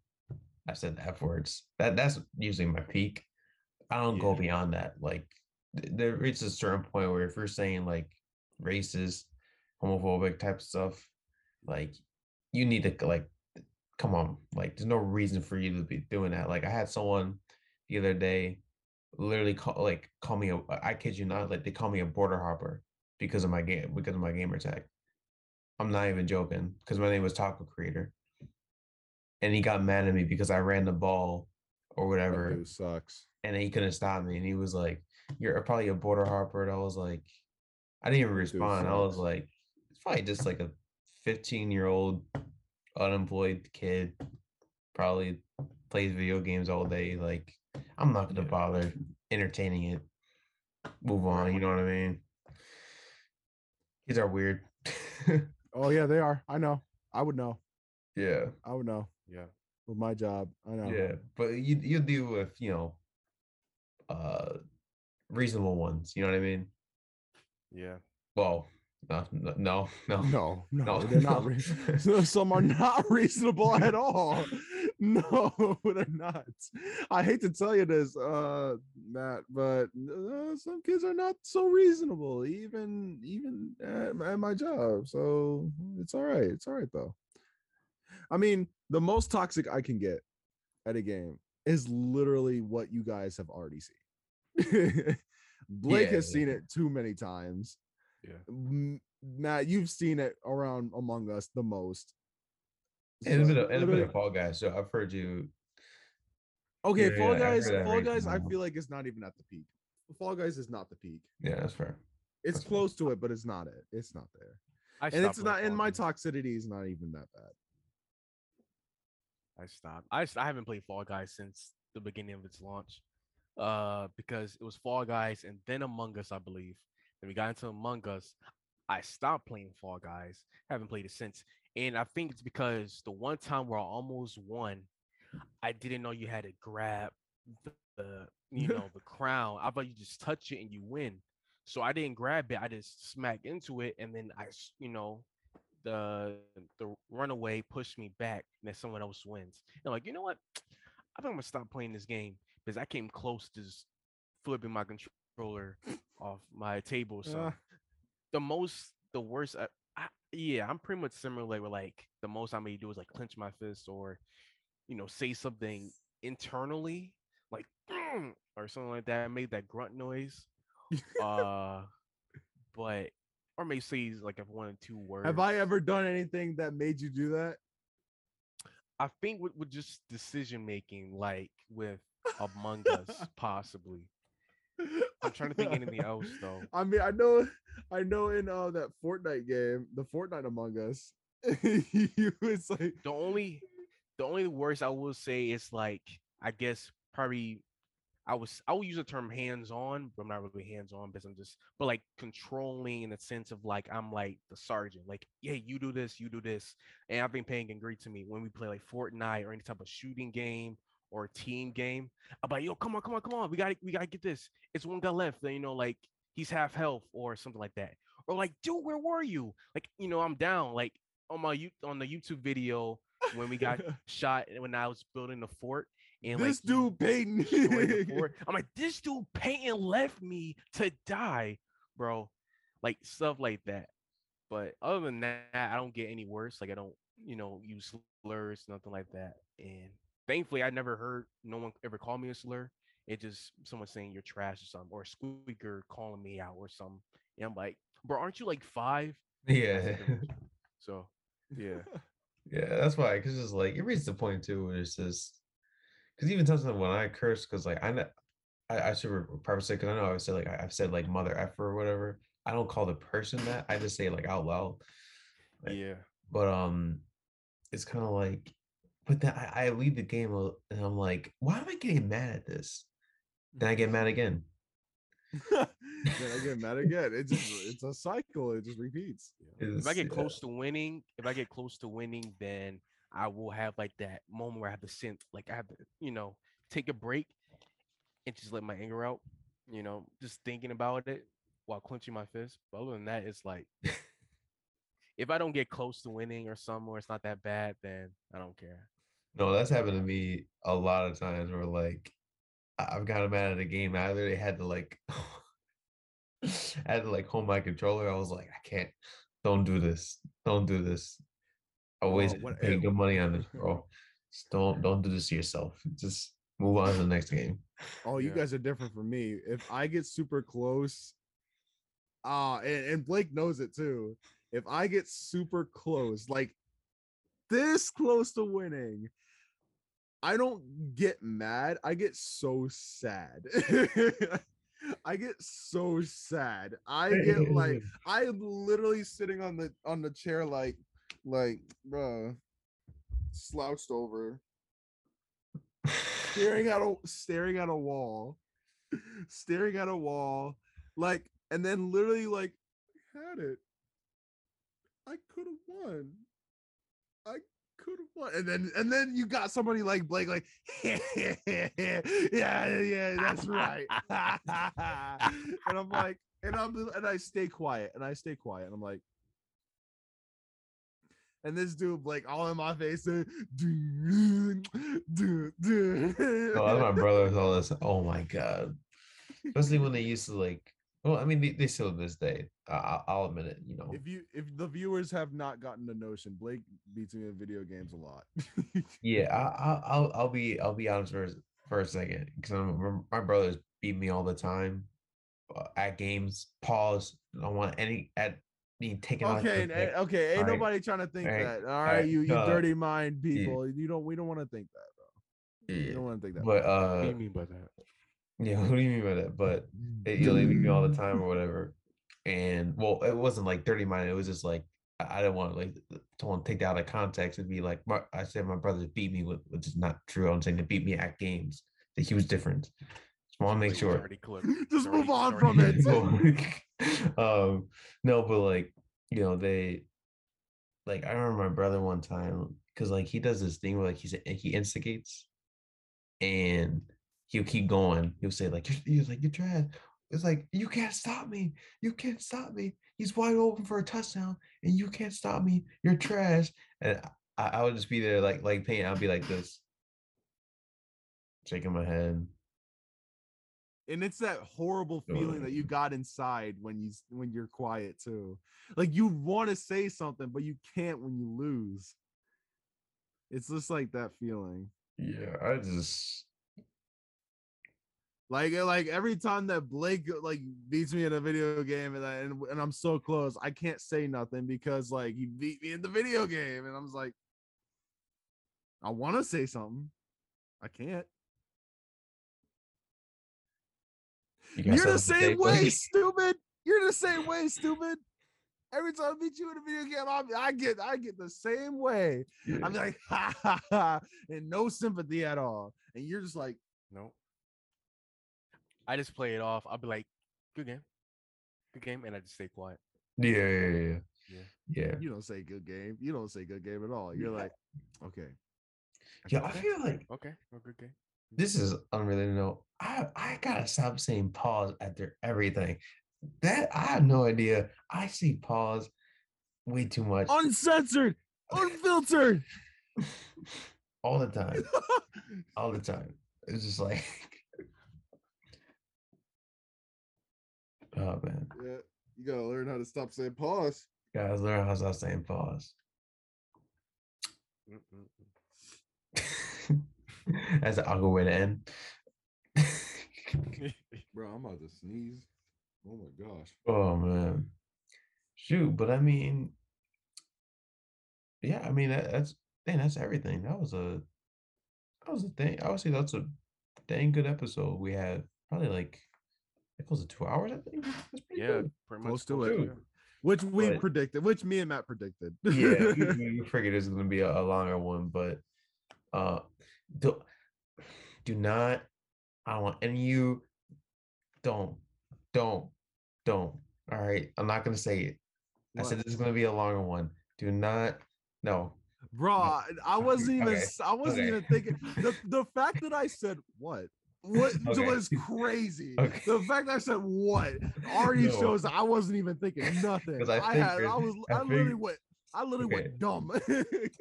I've said the F words. That that's usually my peak. I don't go beyond that. Like th- there reaches a certain point where if you're saying like racist, homophobic type stuff, like you need to like come on, like there's no reason for you to be doing that. Like I had someone the other day literally call like call me a I kid you not, like they call me a border hopper because of my game because of my gamer tag. I'm not even joking because my name was Taco Creator, and he got mad at me because I ran the ball or whatever, That sucks. and he couldn't stop me, and he was like, "You're probably a border harper. And I was like, I didn't even respond. I was like, it's probably just like a 15 year old unemployed kid, probably plays video games all day. Like, I'm not gonna Yeah. bother entertaining it. Move on. You know what I mean? Kids are weird. Oh yeah, they are. I know. I would know. yeah, I would know Yeah. with my job. I know. yeah. But you you deal with you know, uh, reasonable ones. You know what I mean? Yeah. Well, no, no, no, no. No, they're not. Re- some are not reasonable at all. No, they're not. I hate to tell you this, uh, Matt, but uh, some kids are not so reasonable, even even at, at my job. So it's all right. It's all right though. I mean, the most toxic I can get at a game is literally what you guys have already seen. Blake Yeah, has seen it too many times. Yeah. M- Matt, you've seen it around Among Us the most. And a So, bit of, and a bit of Fall Guys. So I've heard you. okay, yeah, Fall yeah, Guys, Fall Guys, I feel like it's not even at the peak. Fall Guys is not the peak. Yeah, that's fair. It's That's fair. close to it, but it's not it. It's not there. I And it's not and my toxicity is not even that bad. I stopped. I, I haven't played Fall Guys since the beginning of its launch. Uh, because it was Fall Guys and then Among Us, I believe. Then we got into Among Us. I stopped playing Fall Guys. Haven't played it since. And I think it's because the one time where I almost won, I didn't know you had to grab the, the you know the crown. I thought you just touch it and you win. So I didn't grab it. I just smacked into it, and then I you know, the the runaway pushed me back, and then someone else wins. And I'm like, you know what? I think I'm gonna stop playing this game because I came close to just flipping my controller off my table. So Uh, the most, the worst, I, I, yeah, I'm pretty much similar. Where like the most I may do is like clench my fist or, you know, say something internally, like or something like that. I made that grunt noise. uh, but or maybe say like if one or two words. have I ever done anything that made you do that? I think with, with just decision making, like with Among Us, possibly. I'm trying to think anything else though. I mean, I know, I know. In uh that Fortnite game, the Fortnite Among Us, it's like, The only, the only worst I will say is like, I guess probably, I was I will use the term hands on, but I'm not really hands on because I'm just, but like controlling in the sense of like I'm like the sergeant, like yeah, you do this, you do this, and I've been paying and agree to me when we play like Fortnite or any type of shooting game or team game. I'm like, yo, come on, come on, come on, we got to we gotta get this. It's one guy left, and you know, like he's half health or something like that, or like, dude, where were you? Like, you know, I'm down, like on my you on the YouTube video when we got shot when I was building the fort. And this like, dude Peyton. I'm like, this dude Peyton left me to die, bro. Like stuff like that. But other than that, I don't get any worse. Like I don't, you know, use slurs, nothing like that. And thankfully, I never heard no one ever call me a slur. It just someone saying you're trash or something, or a squeaker calling me out or something. And I'm like, bro, aren't you like five? Yeah. So yeah. Yeah, that's why. Because it's like it reaches the point too where it's just because even sometimes when I curse, because like I know I, I should re- preface it because I know I said like I- I've said like mother effer or whatever. I don't call the person that. I just say like out loud. Like, Yeah. But um, it's kind of like, but then I, I leave the game and I'm like, why am I getting mad at this? Then I get mad again. then I get mad again. It just it's a cycle. It just repeats. If I It's- get yeah. close to winning, if I get close to winning, then I will have like that moment where I have to synth, like I have to, you know, take a break and just let my anger out, you know, just thinking about it while clenching my fist. But other than that, it's like if I don't get close to winning or something, or it's not that bad, then I don't care. No, that's happened to me a lot of times where like I've gotten mad at a game. I literally had to like I had to like hold my controller. I was like, I can't, don't do this. Don't do this. I always Well, what- pay good money on this, bro. Just don't don't do this to yourself. Just move on to the next game. Oh, you Yeah. guys are different from me. If I get super close, ah, and, and Blake knows it too. If I get super close, like this close to winning, I don't get mad. I get so sad. I get so sad. I get like I'm literally sitting on the on the chair like like bruh slouched over staring at a staring at a wall staring at a wall like and then literally like had it i could have won i Could have won. And then and then you got somebody like Blake, like, yeah, yeah, yeah, that's right. and I'm like, and I'm and I stay quiet and I stay quiet. And I'm like, and this dude like all in my face. "Doo, doo, doo." Oh, that's my brother with all this. Oh my god. Especially when they used to like. Well, I mean, they, they still to this day. I, I- I'll admit it. You know. If you if the viewers have not gotten the notion, Blake beats me in video games a lot. Yeah, I, I, I'll I'll be I'll be honest for for a second because my brothers beat me all the time uh, at games. Pause. I don't want any at being taken okay, of and- okay, ain't Alright, nobody trying to think alright, that. All right, alright, you you uh, dirty mind people. You don't we don't want to think that, bro. You don't want to think that. but uh, what uh, do you mean by that? yeah. What do you mean by that? But they, you know, they beat me all the time or whatever. And well, it wasn't like dirty mind. It was just like I, I didn't want to like to want to take that out of context and be like, I said my brothers beat me, with, which is not true. I'm saying they beat me at games. The huge difference. Just want to make sure. Just move on from it. um, no, but like you know they, like I remember my brother one time because like he does this thing where like he's he instigates, and he'll keep going. He'll say like he's like you're trash. It's like you can't stop me. You can't stop me. He's wide open for a touchdown, and you can't stop me. You're trash. And I, I would just be there like like pain. I'll be like this, shaking my head. And it's that horrible feeling that you got inside when you when you're quiet too. Like you want to say something, but you can't when you lose. It's just like that feeling. Yeah, I just Like uh, like every time that Blake uh, like beats me in a video game and I, and, and I'm so close, I can't say nothing because like he beat me in the video game, and I'm just like, I want to say something, I can't. You got You're the something to same way, buddy? stupid. You're the same way, stupid. Every time I meet you in a video game, I'm, I get I get the same way. Yeah. I'm like, ha ha ha, and no sympathy at all. And you're just like, No. I just play it off. I'll be like, good game. Good game. And I just stay quiet. Yeah, yeah, yeah, yeah. Yeah. Yeah. you don't say good game. You don't say good game at all. You're Yeah. like, okay. Yeah, I Okay. feel like Okay. Oh, good game. This is unrelated note. I I gotta stop saying pause after everything. That I have no idea. I see pause way too much Uncensored, unfiltered. all the time. All the time. It's just like Oh man. yeah, you gotta learn how to stop saying pause. Guys, learn how to stop saying pause. Mm, mm, mm. That's an awkward way to end. Bro, I'm about to sneeze. Oh my gosh. Oh man, shoot! But I mean, yeah, I mean that, that's dang, that's everything. That was a that was a thing. I would say that's a dang good episode. We had probably like it was two hours. I think that's pretty yeah. good. Pretty Close much to it. Yeah. Which we But- predicted, which me and Matt predicted. Yeah, we, we we figured it was going to be a, a longer one, but uh, do do not. I don't want any you. Don't, don't, don't. All right, I'm not to say it. I said this is to be a longer one. Do not. No, Bro, I, I wasn't even Okay, I wasn't okay. even thinking the, the fact that I said what what Okay. was crazy. Okay. The fact that I said what already No. shows I wasn't even thinking nothing. I I, had I was I I, literally went I literally Okay. went dumb.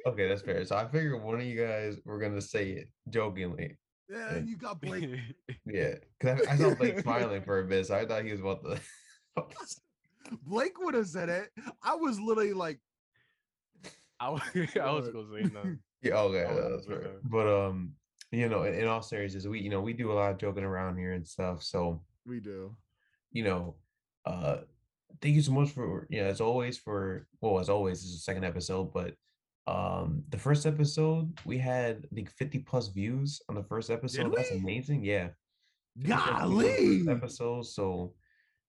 Okay, that's fair. So I figured one of you guys were gonna say it jokingly. yeah, and you got Blake. Yeah, because I, I saw Blake smiling for a bit, so I thought he was about to. Blake would have said it. I was literally like, I was, I was gonna say no. yeah, okay, no, that's okay. fair. But um, you know, in, in all seriousness, we you know we do a lot of joking around here and stuff. So we do. you know, uh, thank you so much for you know as always for well as always this is the second episode, but um the first episode we had I think 50 plus views on the first episode. That's amazing. Yeah. 50 plus views on the Golly. episode. So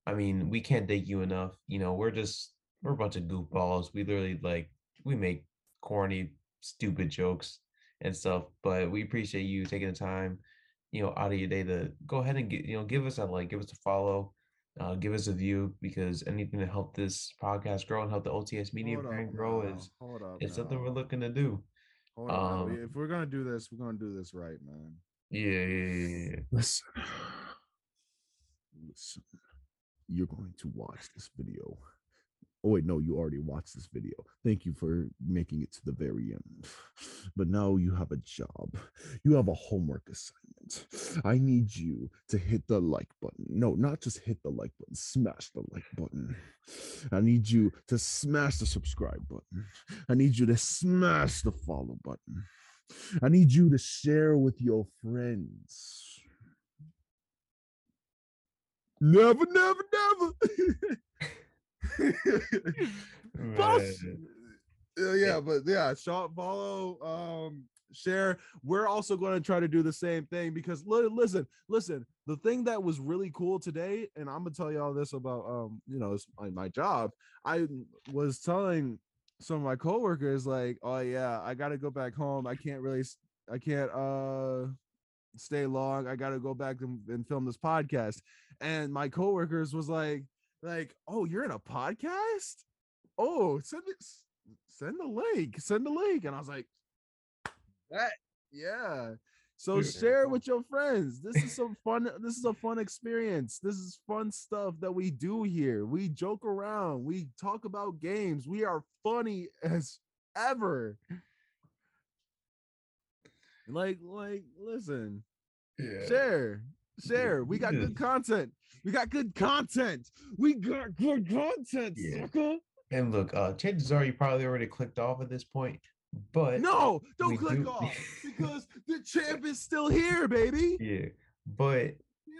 I mean, we can't thank you enough. You know, we're just we're a bunch of goofballs. We literally like we make corny, stupid jokes and stuff, but we appreciate you taking the time, you know, out of your day to go ahead and get you know give us a like, give us a follow, uh, give us a view because anything to help this podcast grow and help the OTS media Hold brand grow now, is hold up is something we're looking to do. Hold. Um, if we're gonna do this, we're gonna do this right, man. Yeah, yeah, yeah, yeah, yeah. Listen, listen. You're going to watch this video. Oh wait, no, you already watched this video. Thank you for making it to the very end. But now you have a job. You have a homework assignment. I need you to hit the like button. No, not just hit the like button. Smash the like button. I need you to smash the subscribe button. I need you to smash the follow button. I need you to share with your friends. Never, never, never. Boss. Uh, yeah, but yeah, shop, follow, um, share. We're also going to try to do the same thing because li- listen, listen. The thing that was really cool today, and I'm gonna tell you all this about, um, you know, it's my, my job. I was telling some of my coworkers like, oh yeah, I got to go back home. I can't really, I can't, uh, stay long. I got to go back and, and film this podcast. And my coworkers was like, like, oh, you're in a podcast? Oh, send it, send the link, send the link. And I was like, that, yeah. So share with your friends. This is some fun. This is a fun experience. This is fun stuff that we do here. We joke around. We talk about games. We are funny as ever. Like, like, listen, Yeah. share, share. We got good content. We got good content. We got good content, Yeah. sucker. And look, uh, chances are you probably already clicked off at this point, but No, don't click do- off because the champ is still here, baby. yeah, but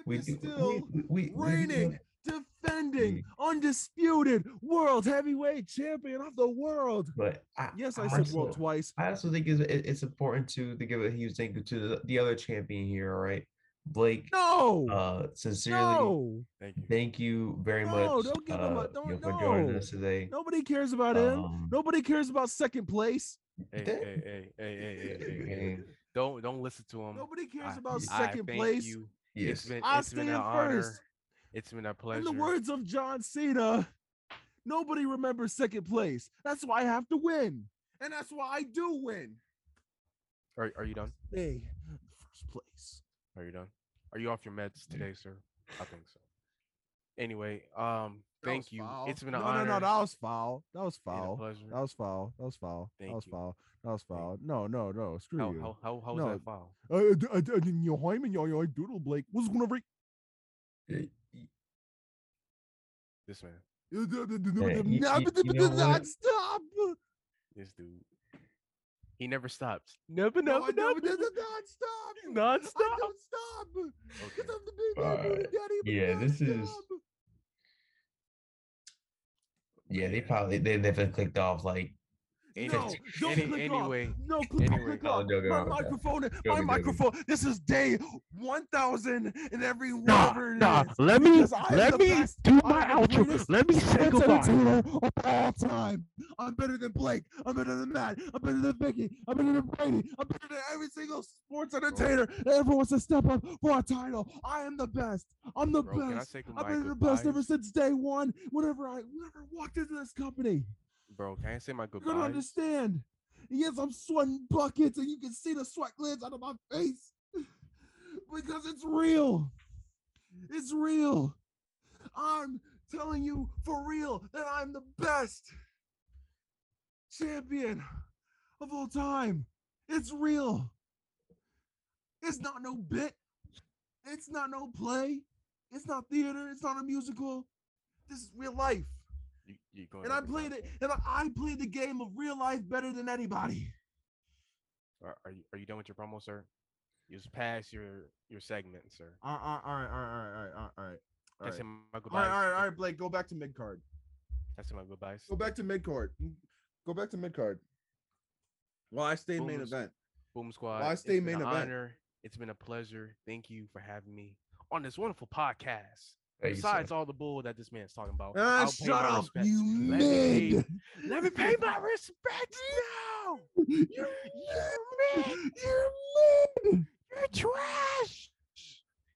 we do, still we, we, we, we reigning, defending, undisputed world heavyweight champion of the world. But I, Yes, I I said world twice. I also think it's, it's important to, to give a huge thank you to the, the other champion here, all right? Blake, No, uh, sincerely, no, Thank you. thank you very No, much don't give him a- uh, don't- you know, for joining us today. nobody cares about him. Um, Nobody cares about second place. Hey, hey, hey, hey, hey, hey, hey, hey. Don't don't listen to him. Nobody cares I- about I second thank place. You. yes. It's been I it's been stand an honor. first. It's been a pleasure. In the words of John Cena, nobody remembers second place. That's why I have to win. And that's why I do win. Are, are you done? Hey, first place. Are you done? Are you off your meds today, sir? I think so. Anyway, um, thank you. foul. It's been an no, honor. No, no, that was foul. That was foul. That was foul. That was foul. Thank that was you. foul. That was foul. No, no, no. Screw how, you. how, how, how was No. that foul? Uh, d- uh, d- uh, your Hyman, your your Doodle Blake was gonna break. This man, stop. this dude, he never stops. Never, No, never, I never never, did it non-stop. I don't stop. Okay. I'm the big bad booty Alright. daddy. but Yeah, this is- Yeah, they probably they definitely clicked off like Any- No, don't any- click anyway, off. No, click, anyway. click Oh, off. joking, My okay. microphone, my Joking, joking. microphone. This is day 1000 and every Nah, whatever it nah. Let me because I am let me best. do my outro. Let me say goodbye. of all time. I'm better than Blake. I'm better than Matt. I'm better than Vicky. I'm better than Brady. I'm better than every single sports entertainer that ever wants to step up for a title. I am the best. I'm the Bro, best. I've goodbye? been the best ever since day one. Whenever I whenever I walked into this company. Bro, can I say my You're gonna understand. Yes, I'm sweating buckets, and you can see the sweat glands out of my face because it's real. It's real. I'm telling you for real that I'm the best champion of all time. It's real. It's not no bit. It's not no play. It's not theater. It's not a musical. This is real life. You, you And I played it, and I- I played the game of real life better than anybody. Are, are you are you done with your promo, sir? You just passed your your segment, sir. All right, all right, all right, all right, all right. All right. My goodbyes. All, right all right, all right, Blake, go back to mid card. I say my goodbyes? Go back to mid card. Go back to mid card. Well, I stay main event. Boom Squad. I it's stay main event. honor. It's been a pleasure. Thank you for having me on this wonderful podcast. Thank you, sir. Besides all the bull that this man's talking about, Ah, shut up, respects. you Let me mid. pay- Let me pay my respects now. You're You're mid. You're mid. You're trash.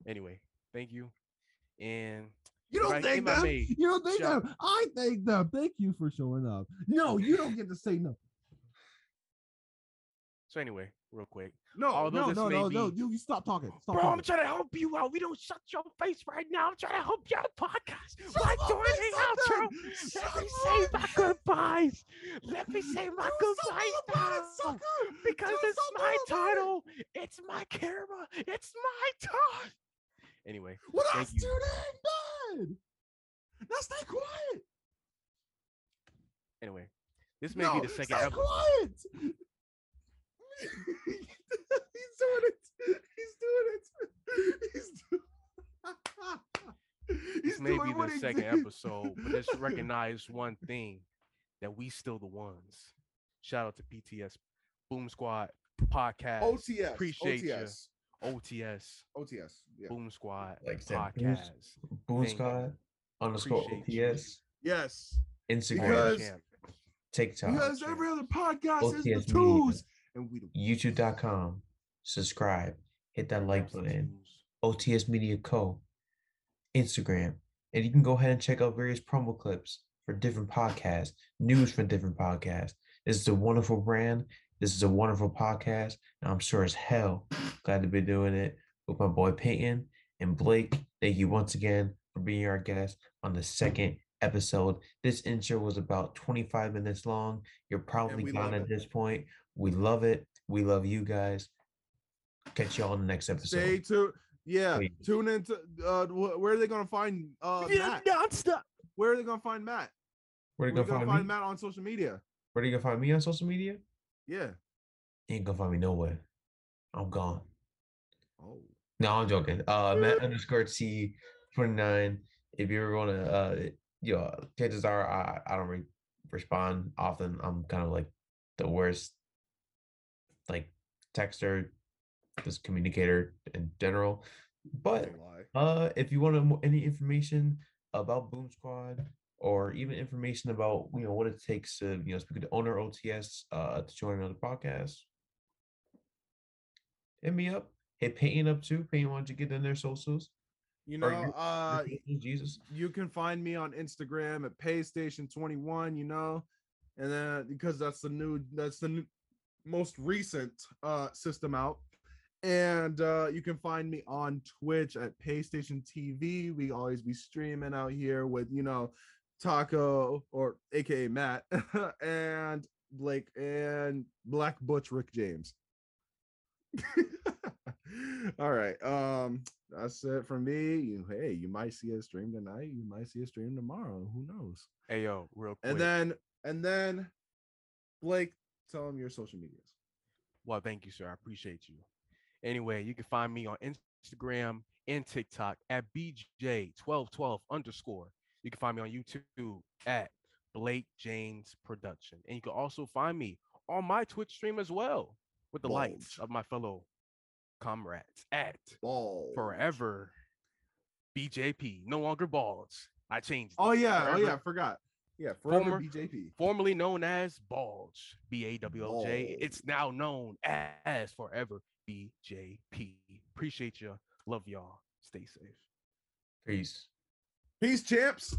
Anyway, thank you. And You don't Right, thank them. You don't thank Shut them. I thank them. Thank you for showing up. No, you don't get to say no. So anyway, real quick, No, Although no, no, no, no. be- You, you stop talking. Stop bro, I'm trying to help you out. We don't shut your face right now. I'm trying to help you out podcast. Shut Why doing the outro? Let me say my goodbyes. Let me say my Do goodbyes it, now. Because Do it's my it. title. It's my camera. It's my time. Anyway, that's you. too damn bad. Now stay quiet. anyway, this may no, be the second stay episode. quiet. He's doing it. He's doing it. He's doing. This may be the second did. episode, but let's recognize one thing that we still the ones. Shout out to PTS Boom Squad podcast. OTS. Appreciate ya. OTS. OTS OTS. Yeah. Boom Squad Like I said, Boom- podcast. Boom Squad underscore Appreciate you. OTS, Yes. Instagram, Because- TikTok, Because every other podcast is the OTS Media. twos, and we the YouTube.com. Subscribe, hit that like button. OTS Media Co. Instagram. And you can go ahead and check out various promo clips for different podcasts, news from different podcasts. This is a wonderful brand. This is a wonderful podcast. And I'm sure as hell glad to be doing it with my boy Peyton and Blake. Thank you once again for being our guest on the second episode. This intro was about 25 minutes long. You're probably gone love at this point. We love it. We love you guys. Catch y'all on the next episode. Stay tuned. Yeah, Please. tune into. Uh, wh- where are they gonna find uh yeah, Matt? Non-stop. Where are they gonna find Matt? Where We're you gonna gonna find, find? Matt on social media. Where are you gonna find me on social media? Yeah. You ain't gonna find me nowhere. I'm gone. Oh. No, I'm joking. Uh, Matt underscore T twenty nine. If you're gonna uh, you know, chances are I I don't re- respond often. I'm kind of like the worst, like texter, just communicator in general. But Uh, if you want any information about Boom Squad or even information about you know what it takes to you know speak to the owner OTS uh to join another podcast, hit me up. Hit Peyton up too. Peyton, why don't you get in their socials? You know, your uh, Jesus. you can find me on Instagram at PayStation21, you know, and then because that's the new that's the new, most recent uh system out. And uh you can find me on Twitch at PayStation TV. We always be streaming out here with you know Taco or aka Matt and Blake and Black Butch Rick James. All right. Um, that's it from me. You hey, you might see a stream tonight. You might see a stream tomorrow. Who knows? Hey yo, real quick. And then and then Blake, tell them your social medias. Well, thank you, sir. I appreciate you. Anyway, you can find me on Instagram and TikTok at BJ1212 underscore. You can find me on YouTube at Blake James Production. And you can also find me on my Twitch stream as well with the lights of my fellow comrades at Ball. Forever BJP. No longer balls. I changed. Oh it. yeah, oh yeah, I forgot. Yeah, forever Former- BJP. formerly known as Bulge, B A W L J. It's now known as Forever BJP. Appreciate you. Love y'all. Stay safe. Peace. Peace, champs.